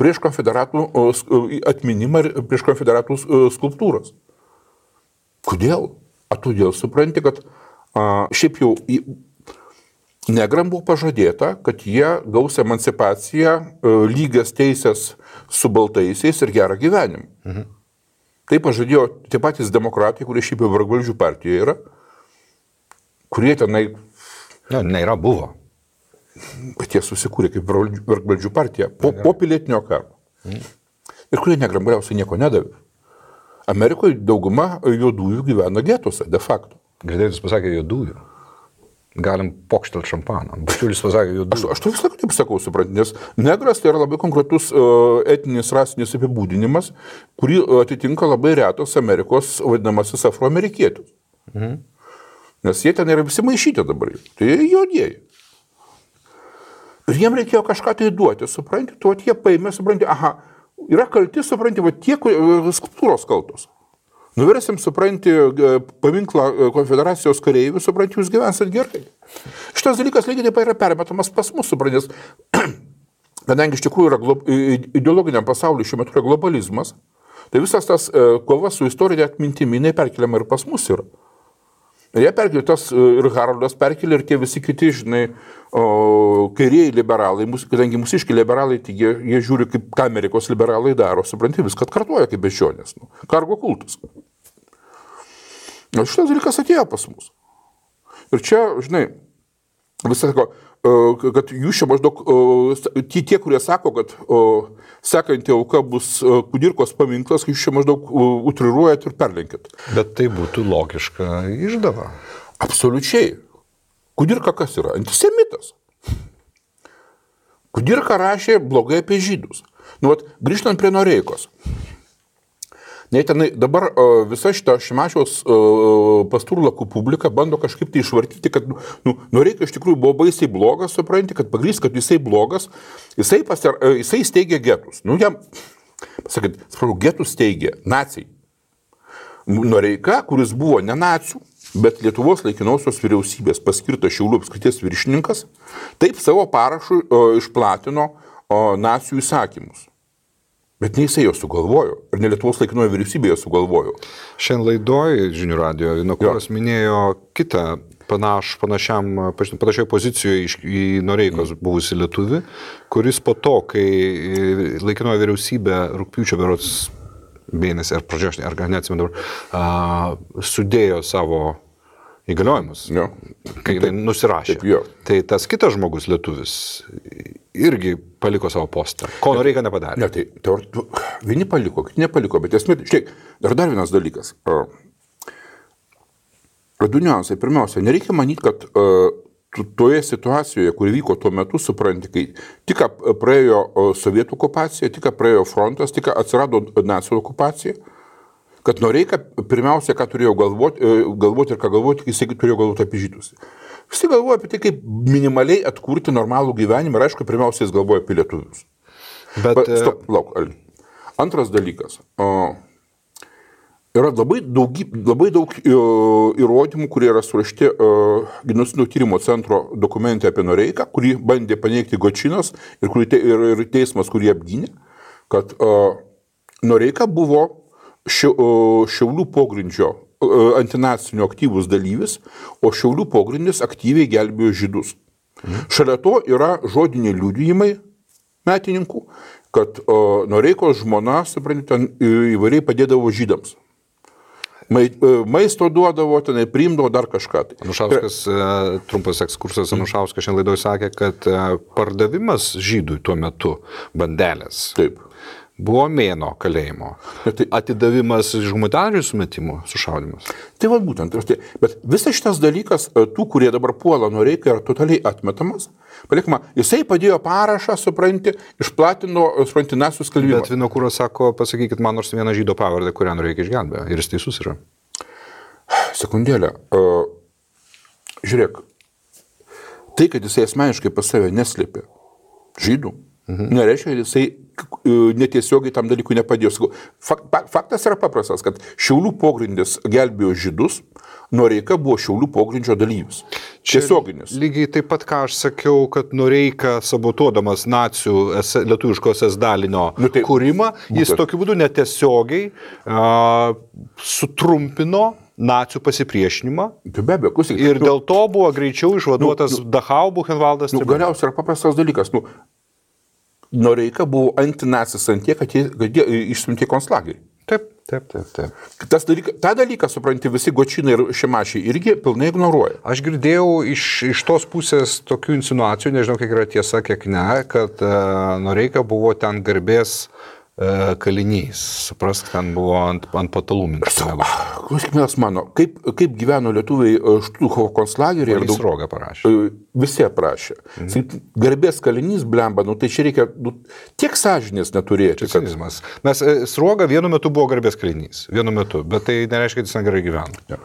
prieš konfederatų atminimą ir prieš konfederatų skulptūras. Kodėl? A todėl supranti, kad a, šiaip jau į, negram buvo pažadėta, kad jie gaus emancipaciją, a, lygias teisės su baltaisiais ir gerą gyvenimą. Mhm. Tai pažadėjo tie patys demokratai, kurie šiaip jau vargvaldžių partijoje yra, kurie tenai... Ne, nėra buvo. Bet jie susikūrė kaip vergvaldžių partija po, po pilietinio karo. Mm. Ir kurie negrambliausiai nieko nedavė. Amerikoje dauguma juodųjų gyvena getuose, de facto. Girdėjus pasakė juodųjų. Galim pokštelti šampaną. Bičiulis pasakė juodųjų. Aš, aš visą taip sakau, suprantu, nes negras tai yra labai konkretus uh, etinis rasinis apibūdinimas, kurį atitinka labai retos Amerikos vadinamasis afroamerikietis. Mhm. Nes jie ten yra visi maišyti dabar. Tai juodieji. Ir jiem reikėjo kažką tai duoti, supranti, tu jie paėmė, supranti, aha, yra kalti, supranti, va tie skulptūros kaltos. Nuversim, supranti, paminklą e, konfederacijos kareivių, supranti, jūs gyvensit gerai. Šitas dalykas lygiai taip pat yra permetamas pas mus, suprantis, kadangi iš tikrųjų yra glob, ideologiniam pasauliu šiuo metu yra globalizmas, tai visas tas e, kova su istorinė atmintimi, jinai perkeliama ir pas mus yra. Jie perkelė tas e, ir Haroldas perkelė ir tie visi kiti, žinai, kairieji liberalai, mūsų, kadangi mūsiški liberalai, tai jie, jie žiūri, kaip ką Amerikos liberalai daro, supranti, viską kartuoja kaip bežionės, nu, kargo kultas. O šitas dalykas atėjo pas mus. Ir čia, žinai, visą sako, kad jūs čia maždaug, tie, tie kurie sako, kad sekanti auka bus kudirkos paminklas, jūs čia maždaug utriruojat ir perlenkit. Bet tai būtų logiška išdava. Absoliučiai. Kudirka kas yra? Antisemitas. Kudirka rašė blogai apie žydus. Nu, vat, grįžtant prie Noreikos. Nei tenai dabar visa šita Šimašiaus pasturlakų publika bando kažkaip tai išvartyti, kad, nu, Noreika iš tikrųjų buvo baisiai blogas, supranti, kad pagrys, kad jisai blogas, jisai, pasir, uh, jisai steigė getus. Nu, jam, pasakyt, sprašau, getus steigė nacijai. Noreika, kuris buvo ne nacijų, bet Lietuvos laikinosios vyriausybės paskirtas Šiaulių apskrities viršininkas, taip savo parašu išplatino nacijų įsakymus. Bet ne jisai jo sugalvojo, ir ne Lietuvos laikinoje vyriausybėje sugalvojo. Šiandien laidoje žinių radio Vinokuras minėjo kitą panaš, panašiam, panašioj pozicijoje į Noreikos mm. buvusi lietuvį, kuris po to, kai laikinoje vyriausybė rūpiučio berots mėnesį ar pradžioje, ar neatsimenu dabar, sudėjo savo įgaliojimus, jo. kai taip, nusirašė. Taip, jo. tai tas kitas žmogus lietuvis irgi paliko savo postą. Ko Noreika nepadarė. Ne, tai teor, tu- vieni paliko, kiti nepaliko, bet esmė, štai, dar dar vienas dalykas. Du niuansai. Pirmiausia, nereikia manyti, kad a, tu toje situacijoje, kuri vyko tuo metu, supranti, kai tik praėjo sovietų okupacija, tik praėjo frontas, tik atsirado nacijų okupacija, kad Noreika pirmiausia, ką turėjo galvoti, galvoti ir ką galvoti, jisai turėjo galvoti apie žydus. Visi galvoja apie tai, kaip minimaliai atkurti normalų gyvenimą ir aišku, pirmiausia, jis galvoja apie lietuvius. Bet, Bet, stop, lauk, Ali. Antras dalykas. O, yra labai, daugy, labai daug e, įrodymų, kurie yra surašti Genocidų tyrimo centro dokumente apie Noreiką, kurį bandė paneigti Gočinas ir, kurį te, ir, ir teismas, kurį apgynė, kad uh, Noreika buvo Šiaulių pogrindžio antinacinio aktyvus dalyvis, o Šiaulių pogrindis aktyviai gelbėjo žydus. Mhm. Šalia to yra žodiniai liudijimai metininkų, kad o, Noreikos žmona, suprantate, ten įvairiai padėdavo žydams. E, maisto duodavo, tenai priimdavo dar kažką. Tai. Anušauskas, e, trumpas ekskursas, Anušauskas šiandien laidoje sakė, kad e, pardavimas žydui tuo metu bandelės Taip. Buvo mėno kalėjimo. Tai- Atidavimas humanitarių sumetimų, sušaudimas. Tai vad būtent. tai- Bet visas šitas dalykas, e, tų, kurie dabar puola Noreiką, yra totaliai atmetamas. Palikima, jisai padėjo parašą, supranti, išplatino, e, supranti, nacijų skalbimą. Bet Vinokūras sako, pasakykit man nors vieną žydo pavardę, kurią reikia išgelbėti. Ir jis teisus yra. Sekundėlę. Uh, žiūrėk, tai, kad jisai asmeniškai pas save neslėpė žydų, mhm. nereiškia, kad jisai netiesiogiai tam dalykui nepadėjo. Faktas yra paprastas, kad Šiaulių pogrindis gelbėjo žydus, Noreika buvo Šiaulių pogrindžio dalyvis. Tiesioginis. Lygiai taip pat, ką aš sakiau, kad Noreika sabotuodamas nacijų S- lietuviškos S dalinio Nu, tai- kūrimą, jis būtent. tokiu būdu netiesiogiai a, sutrumpino nacijų pasipriešinimą Tai be abejo, klausyk. ir dėl to buvo greičiau išvaduotas nu, Dachau, Buchenvaldas. Nu, galiausiai yra paprastas dalykas. Nu, Noreika buvo antinacis ant tiek, kad jie, jie išsiuntė konslagerį. Taip, taip, taip, taip. Tas dalyka, tą dalyką, supranti, visi gočinai ir šimašiai irgi pilnai ignoruoja. Aš girdėjau iš, iš tos pusės tokių insinuacijų, nežinau, kiek yra tiesa, kiek ne, kad uh, Noreika buvo ten garbės uh, kalinys. Suprask, ten buvo ant, ant patalų minčių. Klausyk, mielas mano, kaip, kaip gyveno lietuviai e, Štuchovo konslageryje ir daug... rogą parašė. e, Visi aprašė. Mhm. Garbės kalinys blemba, nu tai čia reikia nu, tiek sąžinės neturėti. Kad... Mes e, Sruoga vienu metu buvo garbės kalinys. Vienu metu. Bet tai nereiškia, kad jis negerai gyveno.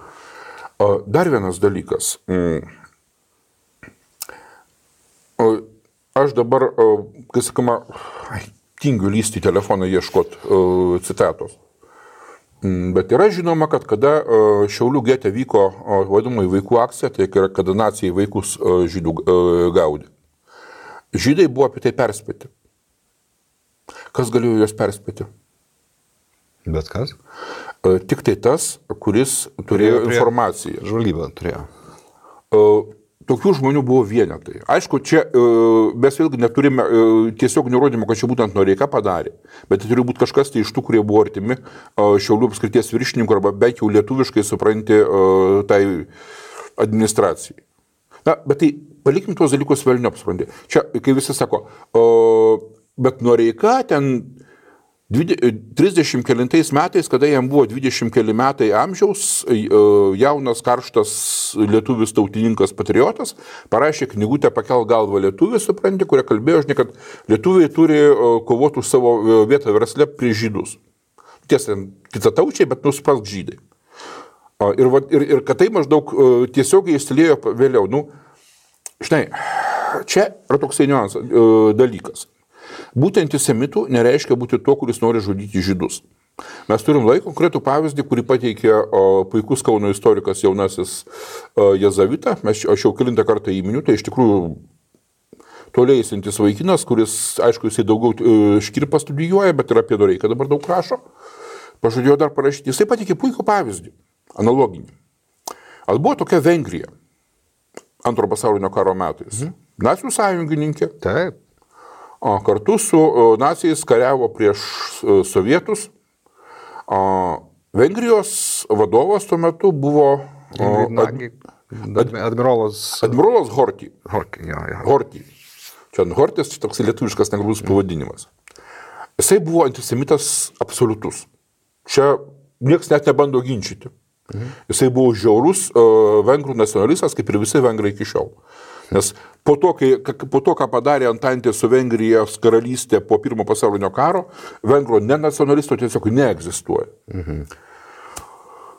O, Dar vienas dalykas. Mm. Aš dabar, kai sakoma, tingiu lysti į telefoną ieškoti citatos. Mm, Bet yra žinoma, kad kada o, Šiaulių getė vyko o, vadinamoji vaikų akcija, tai yra kada nacijai vaikus žydų gaudė. Žydai buvo apie tai perspėti. Kas galėjo juos perspėti? Bet kas? E, Tik tai tas, kuris turėjo prie- informaciją. Žvalgyba turėjo. Tokių žmonių buvo vienetai. Aišku, čia e, mes vėlgi neturime e, tiesiog nurodymų, kad čia būtent Noreika padarė, bet tai turi būti kažkas tai iš tų, kurie buvo artimi e, Šiaulių apskrities viršininkų arba bent jau lietuviškai supranti tai administracijai. Na, bet tai palikim tuos dalykus vėlniop, supranti. Čia, kai visi sako, o, bet Noreika ten 20 30 kelintais metais, kada jam buvo 20 keli metai amžiaus, e, jaunas karštas lietuvis tautininkas patriotas parašė knygutę Pakel galvą lietuvis, supranti, kuria kalbėjo, žinai, kad lietuviai turi e, kovoti už savo e, vietą versle prieš žydus. Tiesa, kita taučiai, bet nuspras žydai. Ir, ir, ir kad tai maždaug e, tiesiogiai įsilėjo vėliau. Nu, žinai, čia yra toksai niuansas, e, dalykas. Būti antisemitų nereiškia būti tuo, kuris nori žudyti žydus. Mes turim laiko konkretų pavyzdį, kurį pateikė o, puikus Kauno istorikas jaunasis o, Jezavita. Mes, aš jau kilintą kartą įminiu, tai iš tikrųjų tolėjantis vaikinas, kuris, aišku, jisai daugiau e, škirpą studijuoja, bet ir apie Doreiką dabar daug rašo. Pažadėjo dar parašyti. Jisai pateikė puikų pavyzdį, analoginį. Al buvo tokia Vengrija antro pasaulinio karo metais. Mhm. Nacijų sąjungininkė, Taip. Kartu su o, nacijais kariavo prieš o, sovietus. Vengrijos vadovas tuo metu buvo o, ad, Nagi, admirolas admirolas Horty. Horkai. Jo, jo. Horty. Čenhortis, čia toks lietuviškas negalus pavadinimas. Jisai buvo antisemitas absoliutus. Čia niekas net nebando ginčyti. Mhm. Jisai buvo žiaurus uh, vengrų nacionalistas, kaip ir visi vengrai iki šiol. Nes po to, kai, po to ką padarė Antantė su Vengrijos karalystė po pirmo pasaulinio karo, vengro nenacionalisto tiesiog neegzistuoja. Mhm.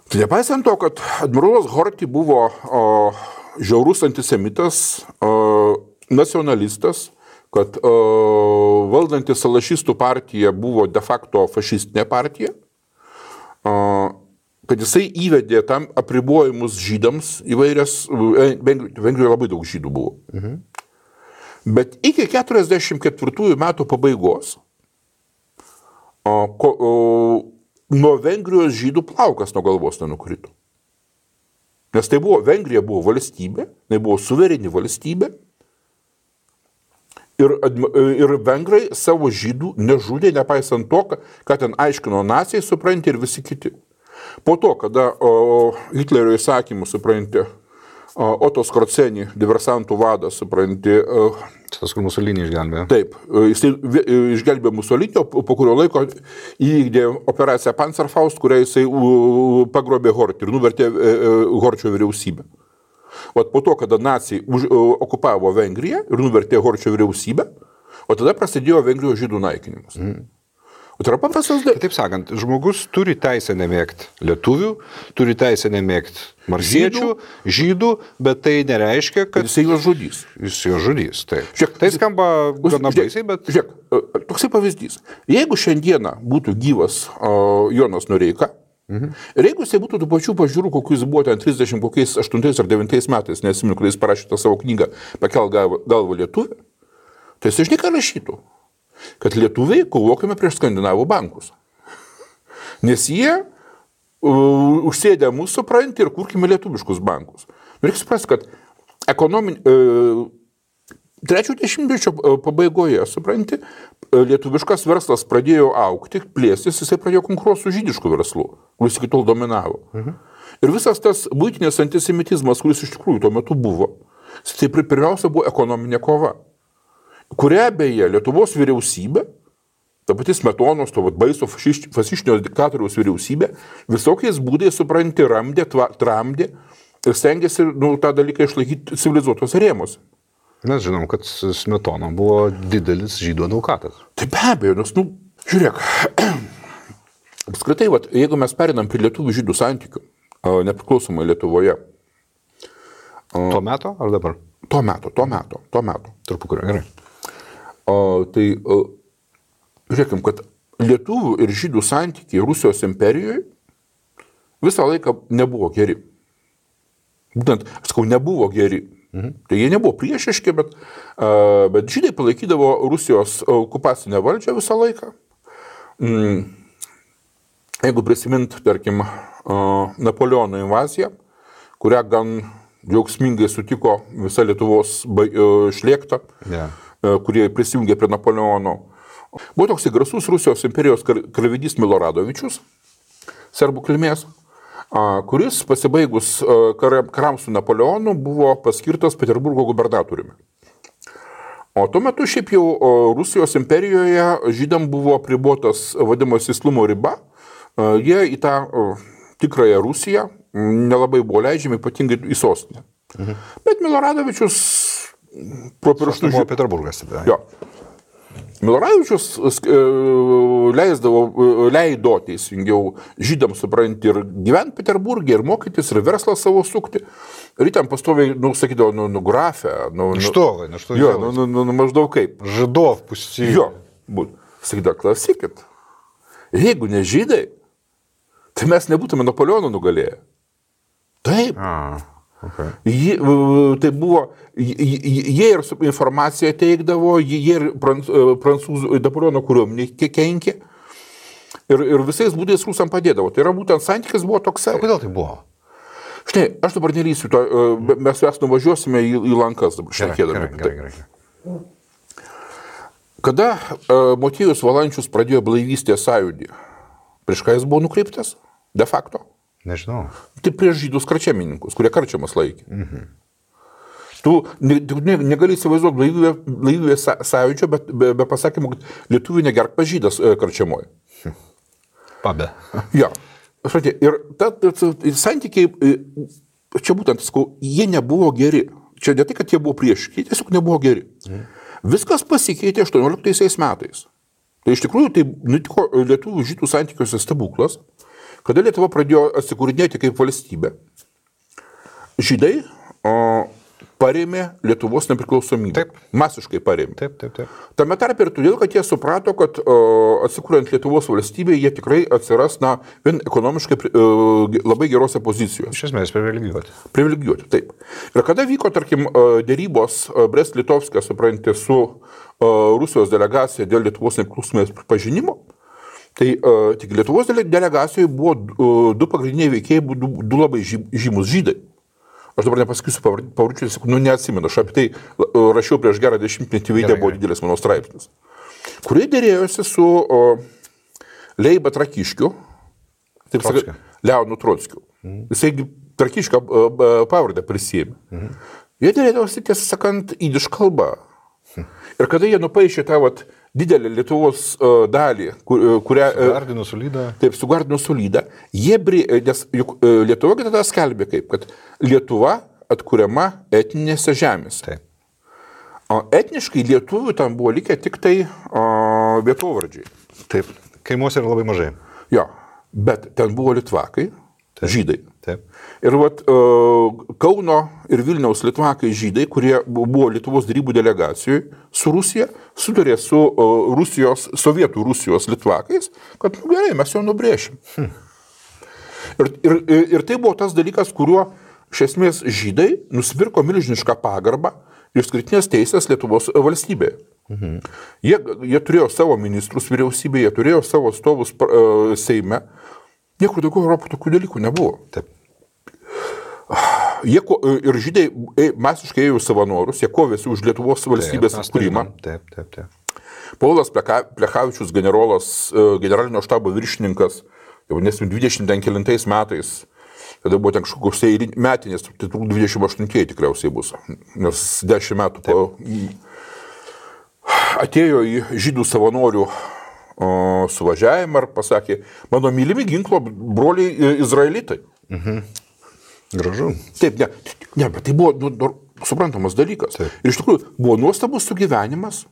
Tai nepaisant to, kad admirolas Horti buvo o, žiaurus antisemitas, o, nacionalistas, kad o, valdanti salašistų partija buvo de facto fašistinė partija, o, kad jisai įvedė tam apribojimus žydams įvairias, e, Vengrijoje labai daug žydų buvo. Mhm. Bet iki 44 metų pabaigos o, ko, o, nuo Vengrijos žydų plaukas nuo galvos nenukrito. Nes tai buvo, Vengrija buvo valstybė, tai buvo suvereni valstybė. Ir, ir vengrai savo žydų nežudė, nepaisant to, ką ten aiškino nacijai, supranti, ir visi kiti. Po to, kada o, Hitlerio įsakymų, supranti, Oto Skorcenį, diversantų vadas, supranti. Tas, kur Musolinį išgelbėjo. Taip, jis išgelbėjo Musolinį, po kurio laiko įvykdė operaciją Panzerfaust, kurią jisai pagrobė Hortį ir nuvertė e, e, Horčio vyriausybę. O po to, kada nacijai už, okupavo Vengriją ir nuvertė Horčio vyriausybę, o tada prasidėjo Vengrijos žydų naikinimas. Mm. Tai yra paprastas dalykas. Taip sakant, žmogus turi teisę nemėgti lietuvių, turi teisę nemėgti marsiečių, žydų, žydų, bet tai nereiškia, kad... Jisai juos žudys. Jis juos žudys, taip. Žiūrėk, tai skamba gana baisiai, bet... Žiūrėk, e, toksai pavyzdys. Jeigu šiandieną būtų gyvas uh, Jonas Noreika, Mhm. Ir jeigu jisai būtų tų pačių pažiūrų, kokius buvo ten 30, kokiais 8 ar 9 metais, nesimenu, kai jis parašė tą savo knygą Pakel galvą lietuvį, tai jis išnieka rašytų kad lietuviai kovokime prieš skandinavų bankus. Nes jie uh, užsėdė mūsų supranti ir kurkime lietuviškus bankus. Reikia suprasti, kad ekonomin... Uh, Trečio dešimtmečio pabaigoje, supranti, lietuviškas verslas pradėjo aukti, plėstis, jisai pradėjo konkuruoti su žydišku verslu, kuris iki tol dominavo. Mhm. Ir visas tas būtinės antisemitizmas, kuris iš tikrųjų tuo metu buvo, tai pirmiausia buvo ekonominė kova kurią beje Lietuvos vyriausybė, ta pati Smetonos, to baiso fašištinio diktatoriaus vyriausybė, visokiais būdais supranti, ramdė, tva, tramdė ir stengiasi nu, tą dalyką išlaikyti civilizuotos rėmose. Mes žinom, kad Smetona buvo didelis žydų advokatas. Tai be abejo, nes, nu, žiūrėk, apskritai, vat, jeigu mes perinam prie lietuvių žydų santykių, nepriklausomai Lietuvoje. Tuo metu ar dabar? Tuo metu, tuo metu, tuo metu. Tarpukario, gerai. O, tai o, žiūrėkim, kad lietuvių ir žydų santykiai Rusijos imperijoje visą laiką nebuvo geri. Būtent, aš sakau, nebuvo geri. Mhm. Tai jie nebuvo priešiški, bet, bet žydai palaikydavo Rusijos okupacinę valdžią visą laiką. Mm. Jeigu prisimint, tarkim, Napoleono invaziją, kurią gan džiaugsmingai sutiko visa Lietuvos šlėkta. Yeah E, kurie prisijungė prie Napoleono. Buvo toks garsus Rusijos imperijos karvedys Miloradovičius, serbų kilmės, kuris pasibaigus e, karams su Napoleonu buvo paskirtas Peterburgo gubernatoriumi. O tuo metu šiaip jau Rusijos imperijoje žydam buvo pribuotas vadinamas įslumo riba. E, jie į tą tikrąją Rusiją nelabai buvo leidžiami, ypatingai į sostinę. Mhm. Bet Miloradovičius pro pirštus. Buvo Peterburgas tada. Jo. Miloravičius e, e, leisdavo, e, leido teisingiau žydams supranti ir gyventi Peterburgė, ir mokytis, ir verslą savo sukti. Ir ten pastoviai, nu, sakydavo, nu, nu grafę. Nu, nu, štovai, nu, štovai. Jo, nu, nu, nu, nu, maždaug kaip. Žydov pusė. Jo, būt. Sakydavo, klausykit. Jeigu ne žydai, tai mes nebūtume Napoleoną nugalėję. Taip. A. Okay. Jie, tai buvo, jie ir informaciją teikdavo, jie ir e, prancūzų Napoleono kariuomenė kenkė ir, ir visais būdais rusam padėdavo. Tai yra būtent santykis buvo toksai. O kodėl tai buvo? Štai, aš dabar nelysiu, to, e, mes jas nuvažiuosime į, į lankas dabar šnekėdami. Gerai, gerai, gerai, gerai. Kada uh, Motiejus Valančius pradėjo blaivystės sąjūdį, prieš ką jis buvo nukreiptas? De facto. Nežinau. Tai prieš žydus karčiamininkus, kurie karčiamas laikė. Mhm. Tu ne, ne, negali įsivaizduoti blaivybės blaivybė sąjūdžio, bet be, be pasakymų, kad lietuvių negerk pažydas e, karčiamoji. Pabe. Jo. Šatė, ir ta, ta, ta, santykiai, e, čia būtent, sakau, jie nebuvo geri. Čia ne tai, kad jie buvo priešiški, jie tiesiog nebuvo geri. Mhm. Viskas pasikeitė 18 metais. Tai iš tikrųjų tai nutiko lietuvių žydų santykiuose stebuklas, kada Lietuva pradėjo atsikūrinėti kaip valstybė. Žydai o, parėmė Lietuvos nepriklausomybę. Taip. Masiškai parėmė. Taip, taip, taip. Tame tarpe ir todėl, kad jie suprato, kad o, atsikūrent Lietuvos valstybėje, jie tikrai atsiras, na, vien ekonomiškai o, labai gerose pozicijose. Iš esmės privilegijuoti. Privilegijuoti, taip. Ir kada vyko, tarkim, o, dėrybos Brest-Litovskė, suprantate, su o, Rusijos delegacija dėl Lietuvos nepriklausomybės pripažinimo, Tai uh, tik Lietuvos delegacijoje buvo uh, du pagrindiniai veikėjai, du, du labai žymus žydai. Aš dabar nepasakysiu pavardžių, nu neatsimenu, aš apie tai rašiau prieš gerą dešimtmetį, veidė buvo didelis mano straipsnis, kurie dėrėjosi su Leiba Trakiškiu, taip sakant, Leonu Trotskiu. Mhm. Jisai Trakiškio pavardę prisėmė. Mhm. Jie dėrėjosi, tiesą sakant, įdiš kalba. Mhm. Ir kada jie nupaišė tą vat, didelę Lietuvos uh, dalį, kur, uh, kurią... Sugardino sulydą. Taip, sugardino sulydą. Jie, nes juk Lietuva tada skelbė kaip, kad Lietuva atkuriama etninėse žemėse. Taip. O etniškai lietuvių tam buvo likę tik tai o, vietovardžiai. Taip, kaimuose yra labai mažai. Jo, bet ten buvo litvakai, Taip. žydai. Taip. Ir vat, Kauno ir Vilniaus litvakai žydai, kurie buvo Lietuvos darybų delegacijoje su Rusija, sutarė su Rusijos, sovietų Rusijos litvakais, kad nu, gerai, mes jau nubrėšim. Hmm. Ir, ir, ir tai buvo tas dalykas, kuriuo iš esmės žydai nusipirko milžinišką pagarbą ir skirtinės teisės Lietuvos valstybėje. Mhm. Jie, jie turėjo savo ministrus vyriausybėje, jie turėjo savo stovus uh, Seime. Niekur daugiau Europoje tokių dalykų nebuvo. Taip. Jie ko, ir žydai masiškai ėjo savanorius, jie kovėsi už Lietuvos valstybės atkūrimą. Taip, taip, taip. Paulas Plechavičius, generolas, e, generalinio štabo viršininkas, jau nesim 29 metais, tada buvo ten kažkokios metinės, tai 28 tikriausiai bus, nes 10 metų po, atėjo į žydų savanorių suvažiavimą ir pasakė, mano mylimi ginklo broliai e, izraelitai. Mhm. Gražu. Taip, ne, ne bet tai buvo nu, nu, suprantamas dalykas. Taip. Ir iš tikrųjų buvo nuostabus sugyvenimas.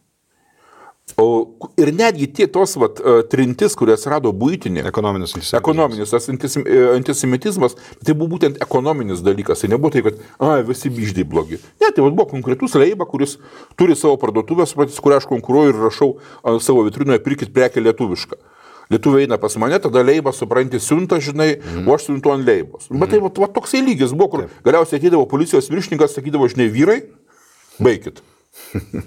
O, ir netgi tie tos vat, e, trintis, kurias rado būtinė. Ekonominis antisemitizmas. Ekonominis tas e, antisemitizmas, tai buvo būtent ekonominis dalykas. Tai nebuvo tai, kad, a, visi biždai blogi. Ne, tai buvo konkretus leiba, kuris turi savo parduotuvę, supratis, kurią aš konkuruoju ir rašau savo vitrinoje, pirkit prekę lietuvišką. Lietuviai eina pas mane, tada leibą, supranti, siunta, žinai, mm. o aš siuntu ant leibos. Mm. Bet tai va, va, toksai lygis buvo, kur Taip. galiausiai ateidavo policijos viršininkas, sakydavo, žinai, vyrai, baigit.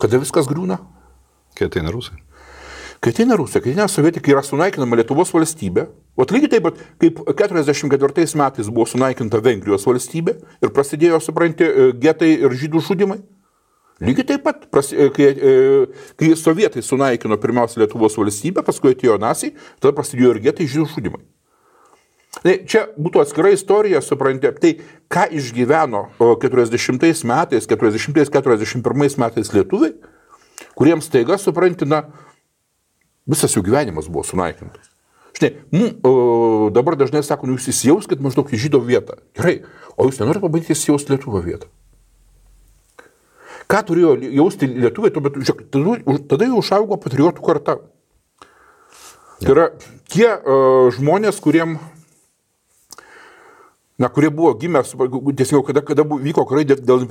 Kada viskas grūna? Kai ateina rusai. Kai ateina rusai, kai ateina sovietai, kai yra sunaikinama Lietuvos valstybė, o lygiai taip pat kaip 44 metais buvo sunaikinta Vengrijos valstybė ir prasidėjo, supranti, getai ir žydų žudimai. Lygiai taip pat, kai, e, kai sovietai sunaikino pirmiausia Lietuvos valstybę, paskui atėjo nacijai, tada prasidėjo ir getai žydų žudimai. Tai čia būtų atskira istorija, suprantate, tai ką išgyveno 40 metais, 40-41 metais lietuviai, kuriems taiga, suprantina, visas jų gyvenimas buvo sunaikintas. Štai, mum, o, dabar dažnai sako, nu, jūs įsijauskit maždaug į žydo vietą. Gerai, o jūs nenorite pabandyti įsijausti Lietuvo vietą. Ką turėjo jausti lietuviai, tuo metu, žiūrėk, tada jau užaugo patriotų karta. Tai yra tie uh, žmonės, kuriem, na, kurie buvo gimę, tiesiog, kada, kada vyko karai dėl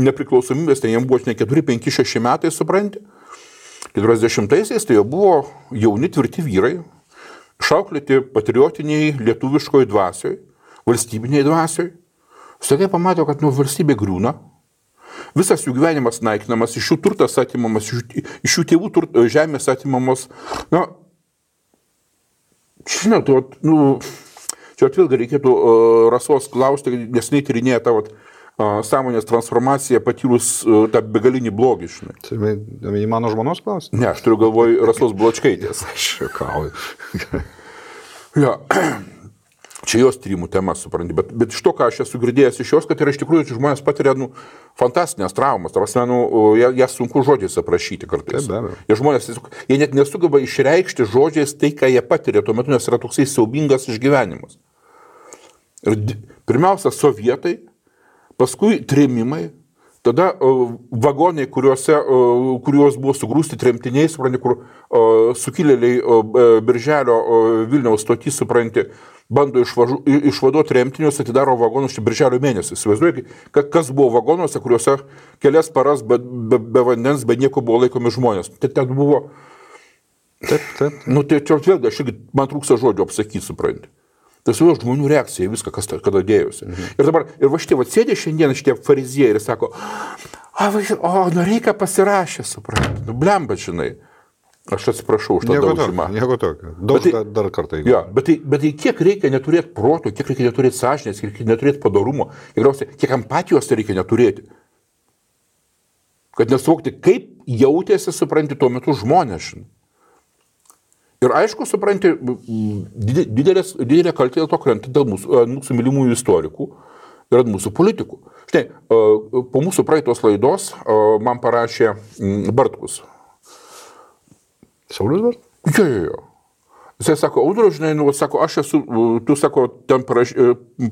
nepriklausomybės, tai jiems buvo ne 4, 5, 6 metai, supranti. 40-aisiais tai jau buvo jauni tvirti vyrai, šauklėti patriotiniai lietuviškoji dvasioj, valstybiniai dvasioj. Staiga pamato, kad nu, valstybė grūna, Visas jų gyvenimas naikinamas, iš jų turtas atimamas, iš jų, tėvų turt, žemės atimamos. Na, žinot, nu, čia vėlgi reikėtų uh, rasos klausti, nes neįtyrinėja tavo sąmonės transformaciją patyrus uh, tą begalinį blogį, žinai. Tai į mano žmonos klausimą? Ne, aš turiu galvoj rasos bločkaitės. aš juokauju. ja. Čia jos tyrimų tema, supranti, bet, bet iš to, ką aš esu girdėjęs iš jos, kad yra iš tikrųjų žmonės patiria nu, fantastinės traumas, tarsi, nu, jas jas sunku žodžiais aprašyti kartais. Taip. Ir žmonės, jie net nesugeba išreikšti žodžiais tai, ką jie patiria tuo metu, nes yra toksai siaubingas išgyvenimas. Ir pirmiausia, sovietai, paskui trėmimai, tada vagonai, kuriuose, kuriuos buvo sugrūsti tremtiniai, supranti, kur sukilėliai uh, birželio Vilniaus stotį, supranti, bando išvažu, išvaduoti tremtinius, atidaro vagonus šį birželio mėnesį. Įsivaizduoju, ka- kas buvo vagonuose, kuriuose kelias paras be, be, be vandens, be nieko buvo laikomi žmonės. Tai ten buvo, Taip, taip. nu tai čia vėlgi, aš irgi, man trūksta žodžių apsakyti, supranti. Tai su žmonių reakcija į viską, kas ta- kada dėjosi. Mhm. Ir dabar, ir va šitie, va sėdė šiandien šitie fariziejai ir sako, o, va, o nu reikia pasirašę, supranti, nu blemba, žinai. Aš atsiprašau už tą Nieko daužymą. tokio. Nieko tokio. Daug Bet tai- dar, kartą. Jo, bet tai, bet tai kiek reikia neturėti proto, kiek reikia neturėti sąžinės, kiek reikia neturėti padarumo, tikriausiai kiek empatijos tai reikia neturėti. Kad nesuvokti, kaip jautėsi, supranti, tuo metu žmonės. žinai. Ir aišku, supranti, didelės, didelė kaltė dėl to krenta dėl mūsų, mūsų mylimųjų istorikų ir mūsų politikų. Štai, e, po mūsų praeitos laidos e, man parašė Bartkus, Saulius var? Jo, jo, jo. Jisai sako, audro, žinai, nu, sako, aš esu, tu sako, ten paraš,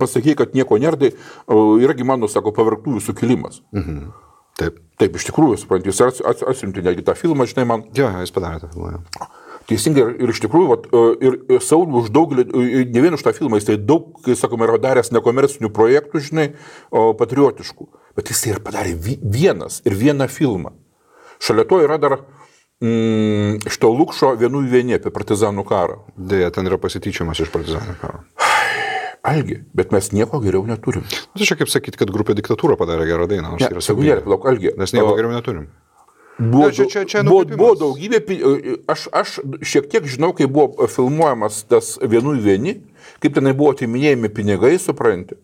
pasakai, kad nieko nėra, tai yragi mano, sako, pavargtųjų sukilimas. Mhm. Taip. Taip, iš tikrųjų, suprantu, jis ats- ats- atsiuntė netgi tą filmą, žinai, man Jo, jis padarė tą filmą. jo. Teisingai ir, ir iš tikrųjų, vat, e, ir, ir Saulius už daugelį, e, ne vien už tą filmą, jis tai daug, kai sakoma, yra daręs nekomercinių projektų, žinai, o, patriotiškų, bet jis tai ir padarė vi- vienas ir vieną filmą. Šalia to yra dar mm, iš to Lukšo vienų į vienį apie partizanų karą. Deja, ten yra pasityčiamas iš partizanų karo. Algi, bet mes nieko geriau neturim. Nu, Tai čia kaip sakyti, kad grupė diktatūra padarė gerą dainą. nors Ne, yra Algi. Mes nieko geriau neturim. Buvo, Ne, čia- čia- čia buvo, buvo daugybė, pi- aš, aš šiek tiek žinau, kai buvo filmuojamas tas vienų vieni, kaip tenai buvo atiminėjami pinigai, supranti.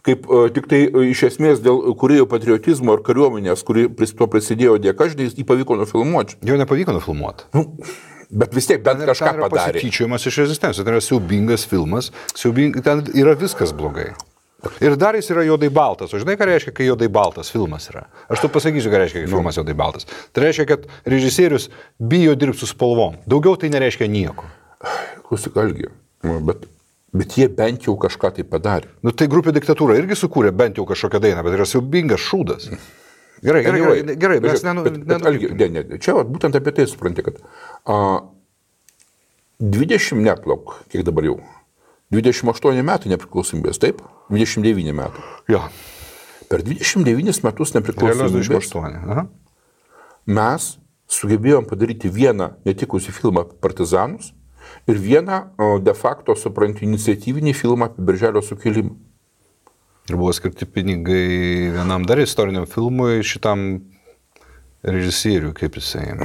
Kaip e, tik tai e, iš esmės dėl kuriejų patriotizmo ir kariuomenės, kuri pris to prisidėjo dėka, žinai, jį pavyko nufilmuoti. Jo nepavyko nufilmuoti. Nu, bet vis tiek bent kažką padarė. Pasityčiojimas iš rezistencijos. Tai yra siaubingas filmas. Siaubing... Ten yra viskas blogai. Ir dar jis yra juodai baltas. O žinai, ką reiškia, kai juodai baltas filmas yra? Aš tu pasakysiu, ką reiškia, kai filmas juodai baltas. Tai reiškia, kad režisierius bijo dirbti su spalvom. Daugiau tai nereiškia nieko. Klausyk, Algi, bet, bet jie bent jau kažką tai padarė. Nu tai grupė diktatūra irgi sukūrė bent jau kažkokią dainą, bet yra siaubingas šūdas. Gerai, gerai, Anyway, gerai, gerai bet nenu... bet, bet, Algi, ne, ne, čia vat, būtent apie tai supranti, kad a, 20 neplauk, kiek dabar jau, 28 metų nepriklausomybės, taip? 29 metų. Jo, Per 29 metus nepriklausomybės 28. Aha. mes sugebėjom padaryti vieną netikusi filmą apie partizanus ir vieną de facto, supranti, iniciatyvinį filmą apie Birželio sukilimą. Ir buvo skirti pinigai vienam dar istoriniam filmui šitam režisieriui, kaip jisai,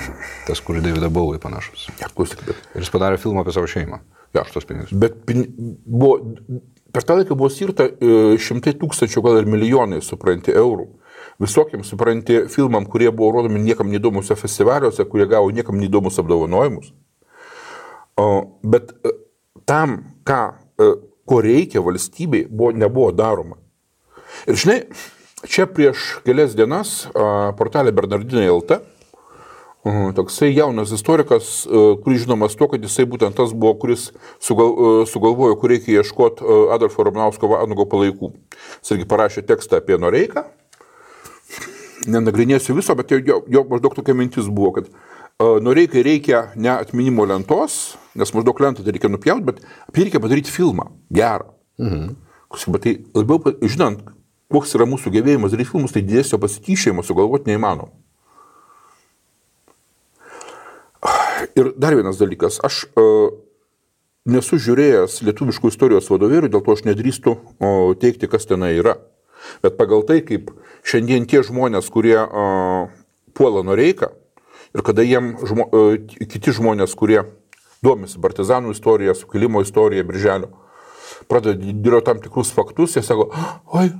tas, kur Davidą Bauai panašus. Ne, klausyk, bet Ir jis padarė filmą apie savo šeimą. Tos pinigus. Bet pin, buvo, per tą laiką buvo skirta e, šimtai tūkstančių, gal ir milijonai, supranti, eurų. Visokiam, supranti, filmam, kurie buvo rodomi niekam neįdomuose festivaliuose, kurie gavo niekam neįdomus apdovanojimus. O, bet e, tam, ką, e, ko reikia valstybei, buvo, nebuvo daroma. Ir žinai, čia prieš kelias dienas portalė Bernardinai LT Toksai jaunas istorikas, e, kuris žinomas tuo, kad jisai būtent tas buvo, kuris sugal, e, sugalvojo, kur reikia ieškoti Adolfo Ramnausko Vanago palaikų. Jis irgi parašė tekstą apie Noreiką. Nenagrinėsiu viso, bet jo, jo, jo maždaug tokia mintis buvo, kad e, Noreikai reikia ne atminimo lentos, nes maždaug lentą tai reikia nupjauti, bet apie reikia padaryti filmą. Gerą. Mhm. Bet tai labiau, žinant, koks yra mūsų gebėjimas daryti filmus, tai didesnio pasityšėjimo sugalvoti neįmanoma. Ir dar vienas dalykas, aš uh, nesu žiūrėjęs lietuviškų istorijos vadovėlių, dėl to aš nedrįstu teikti, kas tenai yra. Bet pagal tai, kaip šiandien tie žmonės, kurie uh, puola Noreiką ir kada jiem žmo, uh, kiti žmonės, kurie domisi partizanų istorija, sukilimo istorija, birželio, pradeda dėlioti tam tikrus faktus, jie sako, oi,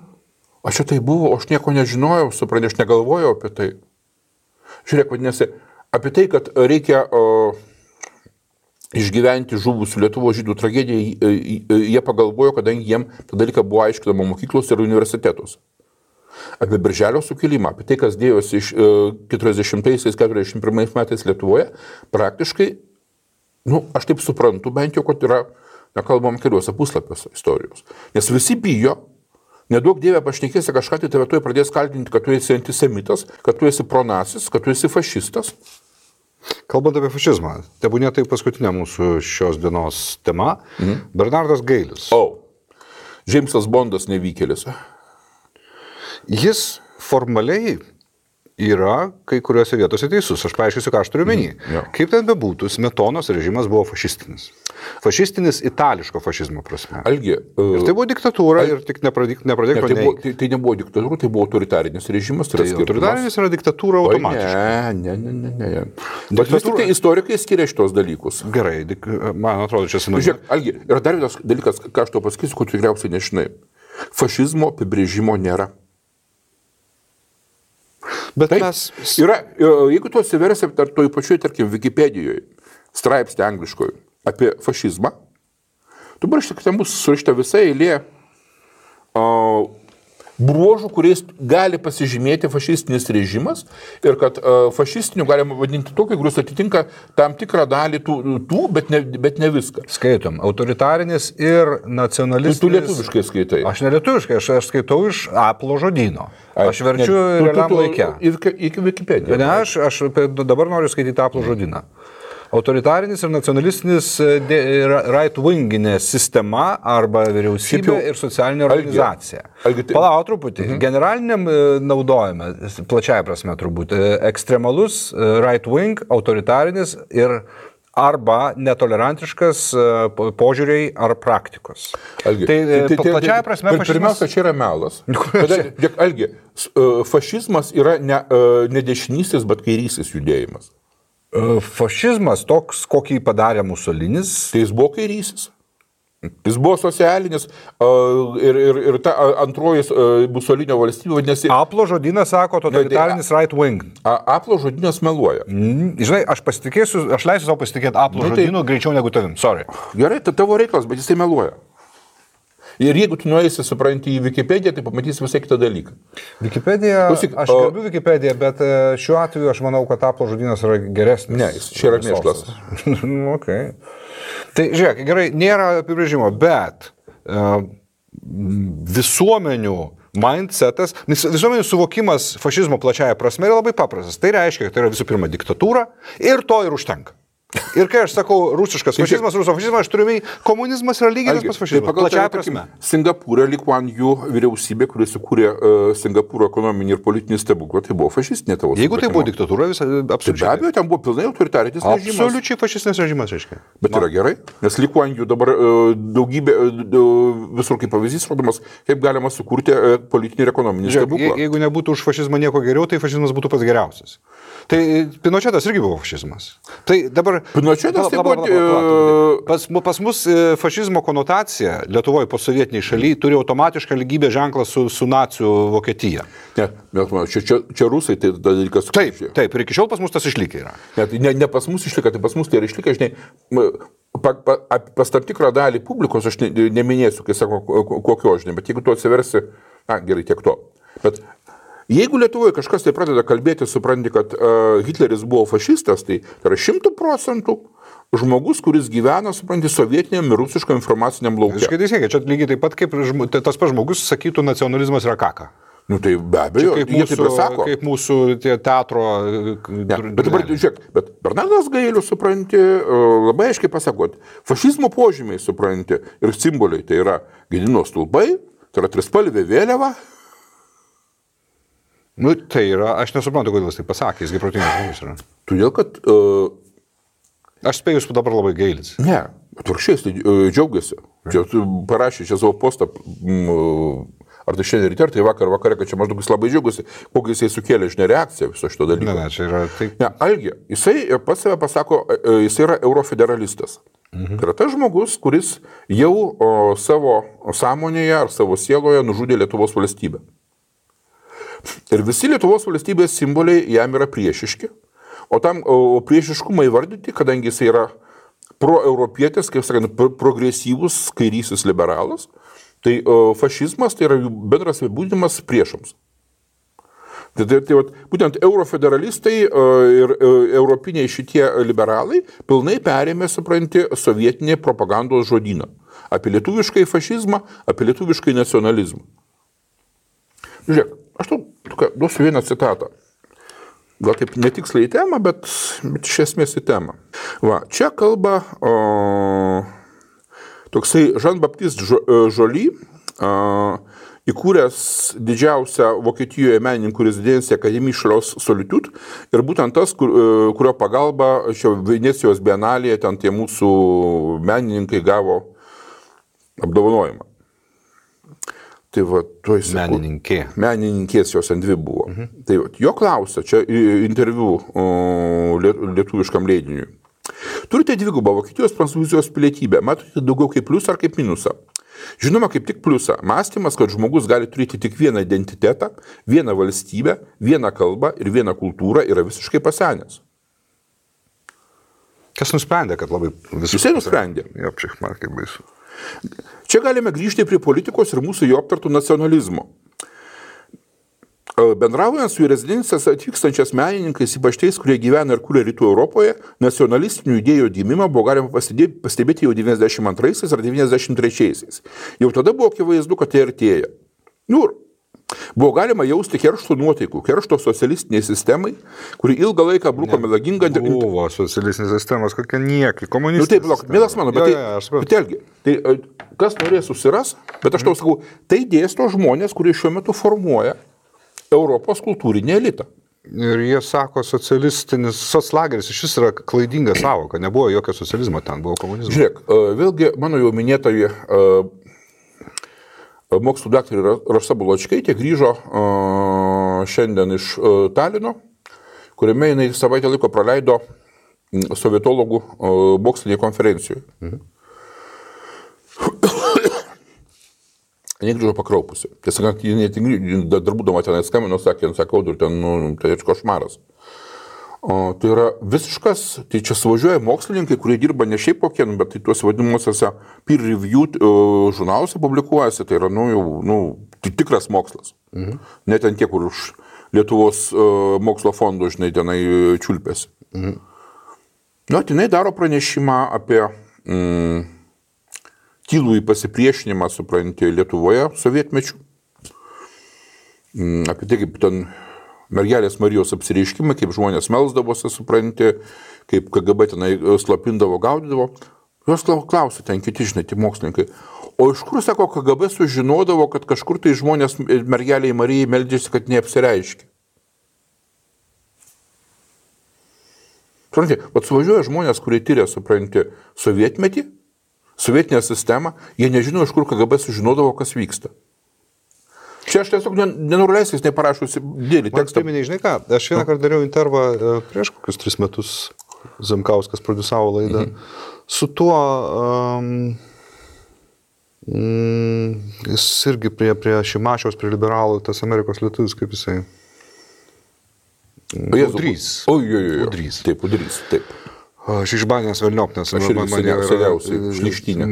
o čia tai buvo, aš nieko nežinojau, suprantu, aš negalvojau apie tai. Žiūrėk, vadinasi, apie tai, kad reikia o, išgyventi žuvusių Lietuvo žydų tragediją, jie- jie pagalvojo, kadangi jiem tą dalyką buvo aiškinama mokyklos ir universitetuose. Apie Birželio sukilimą, apie tai, kas dėjosi iš e, 40-41 metais Lietuvoje, praktiškai, nu, aš taip suprantu, bent jau, kad yra, nekalbam keliuose puslapiuose istorijos. Nes visi bijo, nedaug dievė pašnekėsi kažką, tai tave tuoj pradės kaltinti, kad tu esi antisemitas, kad tu esi pronacis, kad tu esi fašistas. Kalbant apie fašizmą, tebūnė tai paskutinė mūsų šios dienos tema. Mhm. Bernardas Gailius. O, Džeimsas Bondas nevykėlis. Jis formaliai yra kai kuriuose vietose teisus. Aš paaiškinsiu, ką aš turiu menį. jo. Kaip ten bebūtų, Smetonos režimas buvo fašistinis. Fašistinis itališko fašizmo prasme. Algi, Ir tai buvo diktatūra ir tik nepradyk- ne, nepradėk tai, to buvo, tai, tai nebuvo diktatūra, tai buvo autoritarinis režimas. Tai, Tai autoritarinis yra diktatūra automatiškai. Ne, ne, ne, ne. ne. Bet vis tik tai istorikai skiria šitos dalykus. Gerai, dik, man atrodo, čia senu. Žiūrėk, Algi, yra dar vienas dalykas, ką aš tau pasakysiu, tu tikriausiai nežinai. Fašizmo apibrėžimo nėra. Bet Taip, mes. yra, e, jeigu tu atsiversi tar- toj pačioj, tarkim, Wikipedijoje, straipsnį angliškoje apie fašizmą, tu parašyk, kad ten bus surašyta visa eilė uh, bruožų, kuriais gali pasižymėti fašistinis režimas ir kad uh, fašistiniu galima vadinti tokį, kuris atitinka tam tikrą dalį tų, tų bet, ne, bet ne viską. Skaitom. Autoritarinis ir Tu, nacionalistinis. tu lietuviškai skaitai. Aš nelietuviškai, aš, aš skaitau iš Aplo žodyno. Aš verčiu Ne, tu- tu- tu- laikę. Iki, iki Wikipedijos. Ne, aš, aš dabar noriu skaityti Aplo žodyną. Autoritarinis ir nacionalistinis e, ra- right-winginė sistema arba vyriausybė jau- ir socialinė organizacija. Tai- Palauk truputį. Mhm. Generaliniam e, naudojime, plačiaja prasme turbūt, e, ekstremalus e, right-wing, autoritarinis ir arba netolerantiškas e, po- požiūriai ar praktikos. Algi, tai, tai, tai plačiaja prasme pir- fašizmas- Pirmiausia, čia yra melas. Algi, e, fašizmas yra ne, e, ne dešinysis, bet kairysis judėjimas. E, Fašizmas toks, kokį padarė Musolinis, Tai jis buvo kairysis. Jis buvo socialinis e, ir, ir, ir ta antroji e, Musolinio valstybė vadinasi... Aplo žodynas sako totalitarinis right wing. A- Aplo žodynas meluoja. Mm, Žinai, aš pasitikėsiu, aš leisiu savo pasitikėti Aplo Nu, tai- žodynu greičiau negu tavim. Sorry. Gerai, tai tavo reikalas, bet jisai meluoja. Ir jeigu tu nueisi, supranti į Wikipediją, tai pamatysi visai kitą dalyką. Wikipedia, Klausyk, aš o- gerbiu Wikipediją, bet e, šiuo atveju aš manau, kad Aplo žodynas yra geresnis. Ne, jis čia yra mėšlas. Nu, okay. Tai žiūrėk, gerai, nėra apibrėžimo, bet uh, visuomenių mindsetas, visuomenių suvokimas fašizmo plačiaja prasme yra labai paprastas. Tai reiškia, kad tai yra visų pirma diktatūra ir to ir užtenka. Ir kai aš sakau rusiškas fašizmas, ruso fašizmas, aš turiu omeny, komunizmas yra lygiai tas pats fašizmas. pagal Plačiaja tave, tarkim, prasme. Singapūrė Likuan jų vyriausybė, kuris sukūrė uh, Singapūro ekonominį ir politinį stebuklą, tai buvo fašistinė tavo. Jeigu tai supratimu. buvo diktatūra, visą Tai be absoliučiai. abejo, ten buvo pilnai autoritarinis režimas. Absoliučiai fašistinis režimas, reiškia. Bet yra gerai, nes Likuan jų dabar uh, daugybė, uh, visur kaip pavyzdys rodomas, kaip galima sukurti uh, politinį ir ekonominį Žiūrėk, stebuklą. je- jeigu nebūtų už fašizmą nieko geriau, tai fašizmas būtų pats geriausias. Tai Pinochetas irgi buvo fašizmas. Tai dabar... Pinochetas tai buvo, Pas, pas mus e, fašizmo konotacija Lietuvoje po sovietiniai šalyje turi automatišką lygybę ženklą su, su nacijų Vokietija. Ne, bet man, čia, čia, čia rusai tai dalykas. Taip, taip, ir iki šiol pas mus tas išlikė yra. Ne, tai ne, ne pas mus išlieka, tai pas mus tai yra išlikę, žinai, pa, pa, pas tam tikrą dalį publikos, aš ne, neminėsiu, kai sako, ko- kokio, žinai, bet jeigu tu atsiversi, na gerai, tiek to. Bet jeigu Lietuvoje kažkas tai pradeda kalbėti, supranti, kad uh, Hitleris buvo fašistas, tai tai yra šimtų procentų žmogus, kuris gyvena, supranti, sovietiniam ir rusiškam informaciniam lauke. Visiškai teisingai, čia lygiai taip pat kaip žmo- tai tas pats žmogus sakytų, nacionalizmas yra kaka. Nu tai be abejo, Kaip jie taip mūsų, sako. kaip mūsų teatro... Ne, bet dabar, žiūrėk, bet Bernardas Gailius, supranti, e, labai aiškiai pasakot, fašizmo požymiai, supranti, ir simboliai, tai yra Gedino stulpai, tai yra trispalvė vėliava, Nu, tai yra, aš nesuprantu, kodėl jis tai pasakė, jisgi protingas žmogus yra. todėl kad, uh, Aš spėju, jis dabar labai gailis. ne, atvirkščiai, tai uh, džiaugiasi. Čia parašė čia savo postą, mm, ar tai šiandien ryte, ar tai vakar vakarė, kad čia maždaug jis labai džiaugiasi, kokį jisai sukėlė, žinia, reakciją viso šito dalyko. Ne, ne, čia yra taip. Ne, Algi, jisai pats save pasako, jisai yra eurofederalistas. Mhm. Tai yra tas žmogus, kuris jau o, savo sąmonėje ar savo sieloje nužudė Lietuvos valstybę. Ir visi Lietuvos valstybės simboliai jam yra priešiški, o tam o, priešiškumą įvardyti, kadangi jisai yra proeuropietis, kaip sakant, pro progresyvus kairysis liberalas, tai o, fašizmas tai yra jų bendras apibūdinimas priešams. Tai, tai, tai vat, būtent eurofederalistai ir e, europiniai šitie liberalai pilnai perėmė, supranti, sovietinį propagandos žodyną. Apie lietuviškai fašizmą, apie lietuviškai nacionalizmą. Žiūrėk, aš tau tokia, duosiu vieną citatą. Gal taip netiksliai į temą, bet, bet iš esmės į temą. Va, čia kalba o, toksai Jean-Baptiste Joly, o, įkūręs didžiausią Vokietijoje menininkų rezidenciją Akademijos Šalios Solitude ir būtent tas, kur, kurio pagalba šio Venecijos bienalėje ten tie mūsų menininkai gavo apdovanojimą. Tai va, tuoj sakau. Menininkė. Menininkės jos ant dvi buvo. Mhm. Tai va, jo klausia, čia interviu lietuviškam leidiniui. Turite dvigubą Vokietijos prancūzijos pilietybę, matote daugiau kaip pliusą ar kaip minusą? Žinoma, kaip tik pliusą. Mąstymas, kad žmogus gali turėti tik vieną identitetą, vieną valstybę, vieną kalbą ir vieną kultūrą yra visiškai pasenęs. Kas nusprendė, kad labai visų... Jisai nusprendė. Jo, pšich, man kaip baisu. Čia galime grįžti prie politikos ir mūsų jau aptartų nacionalizmo. Bendraujant su į rezidencijas atvykstančias menininkais, ypač tais, kurie gyvena ir kūrė rytų Europoje, nacionalistinių idėjų gimimą buvo galima pastebėti jau 92 ar 93. Jau tada buvo akivaizdu, kad tai artėja. Nu, Buvo galima jausti keršto nuotaikų, keršto socialistiniai sistemai, kuri ilgą laiką bruko melagingą... Buvo socialistinės sistemos, kokia niekai, komunistai. Nu taip, blok, mielas mano, bet, ja, tai, bet elgi, tai kas norės susiras, bet aš tau sakau, tai dėsto žmonės, kurie šiuo metu formuoja Europos kultūrinį elitą. Ir jie sako, socialistinis soclageris iš vis yra klaidinga savoka, nebuvo jokio socializmo ten, buvo komunizmas. Žiūrėk, vėlgi mano jau minėtoji mokslų daktarė Rasa Buločkaitė grįžo šiandien iš Talino, kuriame jinai savaitę laiko praleido sovietologų mokslinėje konferencijoje. Mhm. Negrįžo pakraupusi. Tiesą sakant, jinai dar būdama ten atskambino, sakė, sakau, ten, nu, tai košmaras. O, tai yra visiškas, tai čia suvažiuoja mokslininkai, kurie dirba ne šiaip kokie, bet tai tuos vadinamuosiuose peer review uh, žurnaluose publikuojasi, tai yra, nu, jau, nu, tai tikras mokslas. Mhm. Net ten tie, kur už Lietuvos uh, mokslo fondų, žinai, tenai čiulpėsi. Mhm. Nu, jinai daro pranešimą apie mm, tylų į pasipriešinimą, supranti, Lietuvoje sovietmečių. Mm, apie tai, kaip ten mergelės Marijos apsireiškimai, kaip žmonės melsdavosi, supranti, kaip KGB tenai e, slapindavo, gaudydavo. Jos klausė ten kiti, žinai, tie mokslininkai. O iš kur, sako, KGB sužinodavo, kad kažkur tai žmonės mergeliai Marijai meldžiasi, kad neapsireiškia. Supranti, bet suvažiuoja žmonės, kurie tyria, supranti, sovietmetį, sovietinę sistemą, jie nežino, iš kur KGB sužinodavo, kas vyksta. Čia aš tiesiog nenuleisiu, jis neparašusi dėlį tekstą. Taip, žinai ką, aš vieną kartą dariau intervą e, prieš kokius tris metus, Zamkauskas produsavo laidą, mhm. su tuo, um, mm, jis irgi prie, prie Šimašiaus, prie liberalų, tas Amerikos lietuvis, kaip jisai. Udrys. O, jo, jo, jo. Udrys. Taip, Udrys, taip. Aš išbanęs Velniop, nes aš man mane seniausiai šlištinė.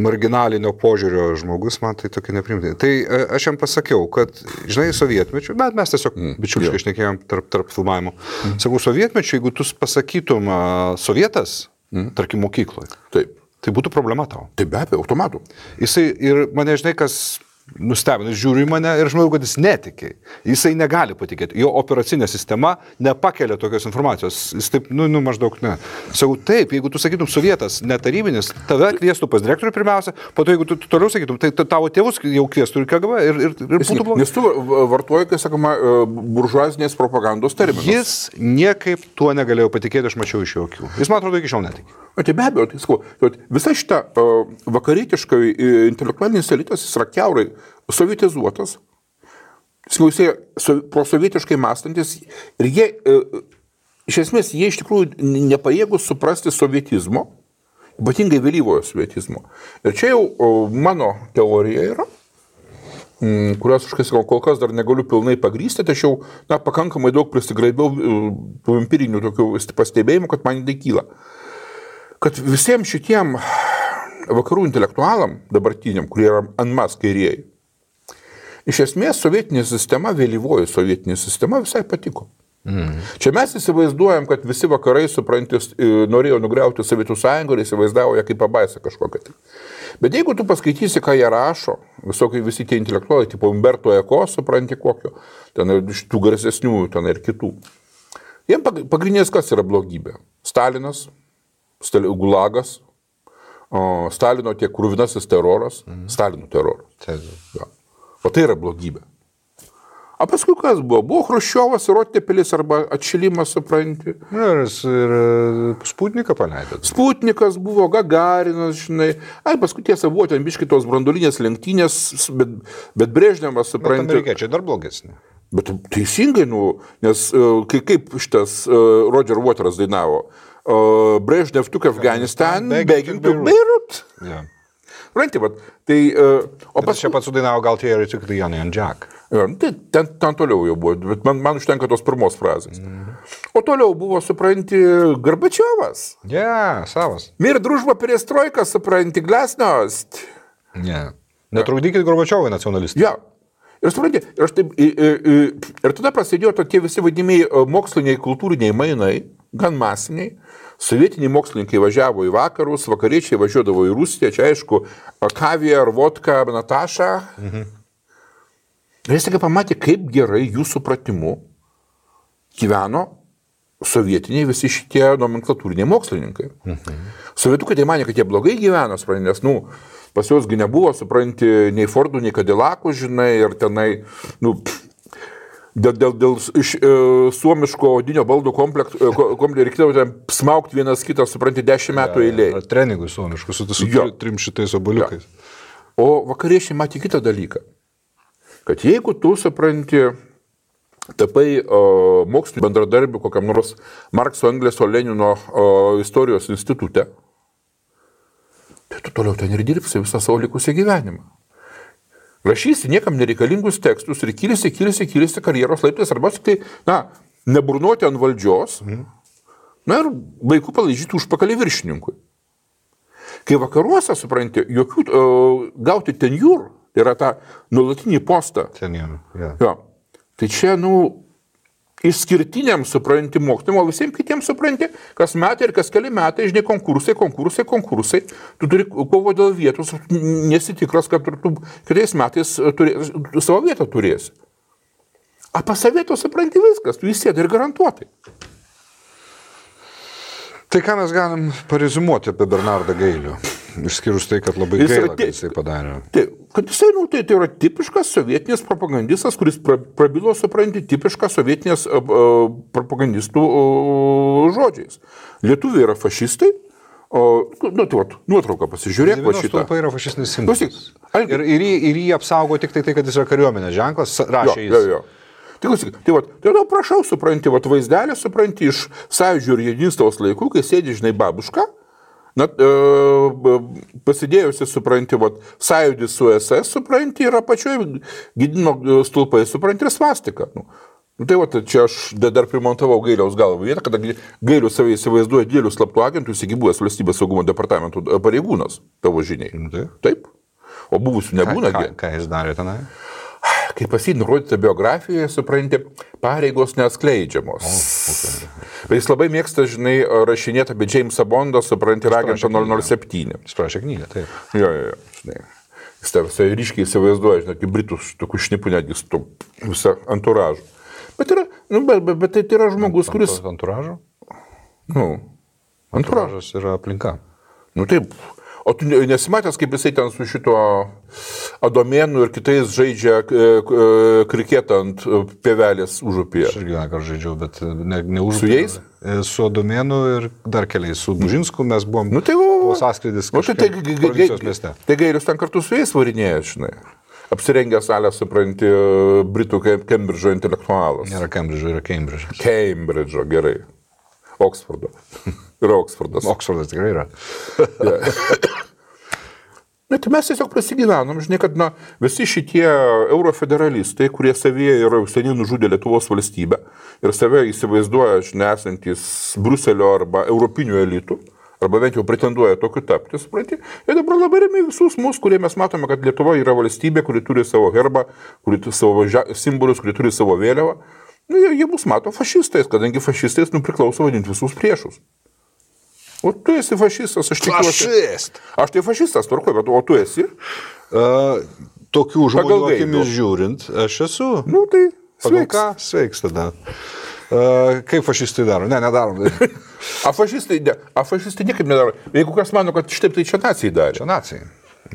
Marginalinio požiūrio žmogus, man tai tokia neprimtai. Tai e, aš jam pasakiau, kad, žinai, sovietmečių, bet mes tiesiog mm, bičiuliškai išnekėjom tarp, tarp filmavimų. Mm. Sakau, sovietmečių, jeigu tu pasakytum uh, sovietas, mm. tarkim, mokykloje. Taip. Tai būtų problema tau. Taip, be abejo, automatu. Jisai ir mane, žinai, kas nustebino, žiūri į mane ir aš manau, kad jis netikė. Jisai negali patikėti. Jo operacinė sistema nepakelia tokios informacijos. Jis taip, nu, nu maždaug ne. Sakau, taip, jeigu tu sakytum sovietas, netarybinis, tave kvieštų pas direktorių pirmiausia, po to jeigu tu, tu toliau sakytum, tai tavo tėvus jau kvieštų ir KGB ir, ir, ir būtų blogai. Nes tu vartoji, kai sakoma, e, buržuazinės propagandos terminus. Jis niekaip tuo negalėjo patikėti, aš mačiau iš jo akių. Jis man atrodo iki šiol netikė. O tai be abejo, tai sakau, visa šita uh, vakarietiška intelektualinis elitas jis yra keurai sovietizuotas, jisai so, prosovietiškai mąstantis ir jie, uh, iš esmės, jie iš tikrųjų nepajėgus suprasti sovietizmo, ypatingai vėlyvojo sovietizmo. Ir čia jau mano teorija yra kurios aš sakau, kol kas dar negaliu pilnai pagrysti, tačiau na, pakankamai daug prisigraibiau tų empirinių tokių pastebėjimų, kad man tai kyla. kad visiems šitiem vakarų intelektualam, dabartiniam, kurie yra ant mas kairieji, iš esmės sovietinė sistema, vėlyvoji sovietinė sistema visai patiko. Mm. Čia mes įsivaizduojam, kad visi vakarai, suprantis, norėjo nugriauti Sovietų sąjungą ir įsivaizdavo ją kaip pabaisą kažkokią. Tai. Bet jeigu tu paskaitysi, ką jie rašo, visokie visi tie intelektualai, tipo Umberto Eko, supranti kokio, ten iš tų garsesnių, ten ir kitų. Jiems pagrindinės kas yra blogybė? Stalinas, Stal Gulagas, o Stalino tiek krūvinasis teroras, mm. Stalino teroras. Ja. O tai yra blogybė. O paskui kas buvo? Buvo Hruščiovas ir Otepelis arba atšilimas, supranti. Ir, ir e, Sputniką paleido. Sputnikas buvo Gagarinas, žinai. Ai, paskui tiesa buvo ten biškitos brandulinės lenktynės, bet, bet Brežnevas, supranti. Amerikiečiai dar blogesni. Bet teisingai, nu, nes e, kai, kaip šitas uh, Roger Waters dainavo, Brežnev took Afghanistan, begging to Beirut. Yeah. Rantai, bet tai... Uh, o pas... Čia pats sudainavo gal tie ir tik tai Janai and Jack. Ja, tai ten, ten toliau jau buvo, bet man, man užtenka tos pirmos frazės. Mm. O toliau buvo, supranti, Garbačiovas. Ne, yeah, savas. Mir družba perestroika, supranti, glasnost. Ne. Yeah. Netrukdykit Gorbačiovui nacionalistai. Ja. Ir supranti, ir, taip, ir, ir, ir tada prasidėjo tokie visi vadinimiai moksliniai, kultūriniai mainai, gan masiniai. Sovietiniai mokslininkai važiavo į vakarus, vakariečiai važiuodavo į Rusiją, čia aišku, kavija ar vodka, Nataša. Mhm. Ir jis tik pamatė, kaip gerai jų supratimu gyveno sovietiniai visi šitie nomenklatūriniai mokslininkai. Mhm. Sovietukai tai mane, kad jie blogai gyveno, nes, nu, pas juosgi nebuvo, supranti, nei Fordų, nei Kadilakų, žinai, ir tenai, nu, dėl, dėl, dėl iš e, suomiško odinio baldų komplekto, e, reikėdavo ten smaukti vienas kitą, supranti, dešimt metų ja, eilė. Treningų suomiškų, su, su ja. trim šitais oboliukais. Ja. O vakariečiai matė kitą dalyką, kad jeigu tu supranti, tapai o, mokslinio bendradarbių kokiam nors Markso Engleso Lenino o, istorijos institute, tai tu toliau ten ir dirbsi visą savo likusią gyvenimą. Rašysi niekam nereikalingus tekstus ir kilsi, kilsi, kilsi karjeros laiptais arba tik tai, na, neburnuoti ant valdžios, mhm. na ir vaikų palaižyti užpakalį viršininkui. Kai vakaruose, supranti, jokių uh, gauti tenjūr, tai yra tą nulatinį postą. Tenjūr, yeah. jo. Tai čia, nu, išskirtiniam supranti mokymui, o visiems kitiems supranti, kas metai ir kas keli metai, žinai, konkursai, konkursai, konkursai, tu turi kovo dėl vietos, nesitikras, kad tu kitais metais turė, savo vietą turėsi. O pas savieto supranti viskas, tu įsėdi ir garantuotai. Tai ką mes galim parezimuoti apie Bernardą Gailių? Išskyrus tai, kad labai jis gaila, kad jisai padarė. Tai, kad jisai, nu, tai, tai yra tipiškas sovietinis propagandistas, kuris pra, prabilo, supranti, tipišką sovietinės uh, propagandistų uh, žodžiais. Lietuviai yra fašistai, O, nu, tai, vat, nuotrauką pasižiūrėk, va šitą. Tai yra fašistinis simbolis. Ir, ir, jį, ir jį apsaugo tik tai tai, kad jis yra kariuomenės ženklas, rašė jis. Jo, jo, jo. Tai klausyk, tai, vat, tai tada prašau, supranti, vat, vaizdelį supranti iš sąjūdžio ir jedinstavos laikų, kai sėdi, žinai, babuška, Na, e, pasidėjusi, supranti, vat, sąjūdis su SS, supranti, yra pačioje gydino stulpai, supranti, ir svastika. Nu, nu, tai va, čia aš dar primontavau gailiaus galvą vietą, kada gailius savai įsivaizduoja didelių slaptų agentų įsigybuvęs valstybės saugumo departamentų pareigūnas, tavo žiniai. Nu, tai. Taip. O buvusių nebūna. Ką, ką, ką jis darė tenai? Kaip pas jį nurodyta biografijoje, supranti, pareigos neatskleidžiamos. Okay. Bet jis labai mėgsta, žinai, rašinėti apie Jamesą Bondą, supranti, ragintą 007. Jis parašė knygą, taip. Jo, jo, jo, žinai. Jis tarsi ryškiai įsivaizduoja, žinai, kaip britų tokių šnipų netgi su visą anturažą. Bet, yra, nu, bet, bet, bet tai, tai yra žmogus, kuris... Anturažo? Nu, anturažas yra aplinka. Nu taip, O tu nesimatęs, kaip jisai ten su šituo Adomėnu ir kitais žaidžia e, e, kriketą ant e, pievelės užupyje. Aš irgi vakar žaidžiau, bet ne, ne užupyje. Su jais? Su Adomėnu ir dar keliais. Su Dužinsku mes buvom. Nu tai buvo. Sąskrydis. O tai, tai, tai, tai gairius ten kartu su jais varinėja, žinai. Apsirengę salę, supranti, Britų Kembridžo intelektualas. Nėra Kembridžo, yra Kembridžas. Kembridžo, gerai. Oksfordo. yra Oksfordas. Oksfordas tikrai yra. Bet tai mes tiesiog prasigyvenom, žinai, kad na, visi šitie eurofederalistai, kurie savyje yra seniai nužudę Lietuvos valstybę ir save įsivaizduoja, žinai, esantis Bruselio arba europinių elitų, arba bent jau pretenduoja tokiu tapti, supranti. Ir dabar labai remiai visus mus, kurie mes matome, kad Lietuva yra valstybė, kuri turi savo herbą, kuri turi savo simbolius, kuri turi savo vėliavą. Nu, jie, jie mus mato fašistais, kadangi fašistais nu priklauso vadinti visus priešus. O tu esi fašistas, aš tikiuosi. Fašist. Aš tai fašistas, tvarkoju, bet o tu esi? Uh, tokių žmonių akimis žiūrint, aš esu. Nu, tai sveiks. ką? Sveiks tada. Uh, kaip fašistai daro? Ne, nedarom. A fašistai, ne, a fašistai niekaip nedaro. Jeigu kas mano, kad šitaip tai čia nacijai darė. Čia nacijai.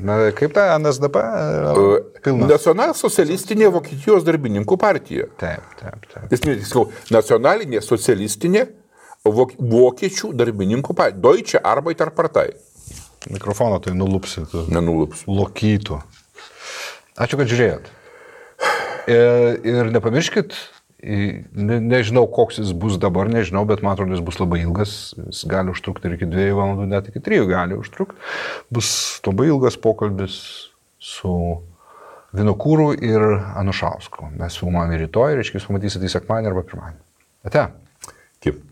Na, kaip ta NSDP? Pilna. Nacionalsocialistinė Vokietijos darbininkų partija. Taip, taip, taip. Jis sakau, nacionalinė socialistinė vokiečių darbininkų partija. Deutsche Arbeiter Partei. Mikrofoną tai nulupsi, tu Nenulups. lokytų. Ačiū, kad žiūrėjot. Ir, ir nepamirškit, ne, nežinau, koks jis bus dabar, nežinau, bet man atrodo, jis bus labai ilgas. Jis gali užtrukti ir iki dviejų valandų, net iki trijų gali užtrukti. Bus labai ilgas pokalbis su Vinokūru ir Anušausku. Mes filmuojame rytoj, reiškia, jūs pamatysite į sekmanį arba pirmadienį. Ate. Taip.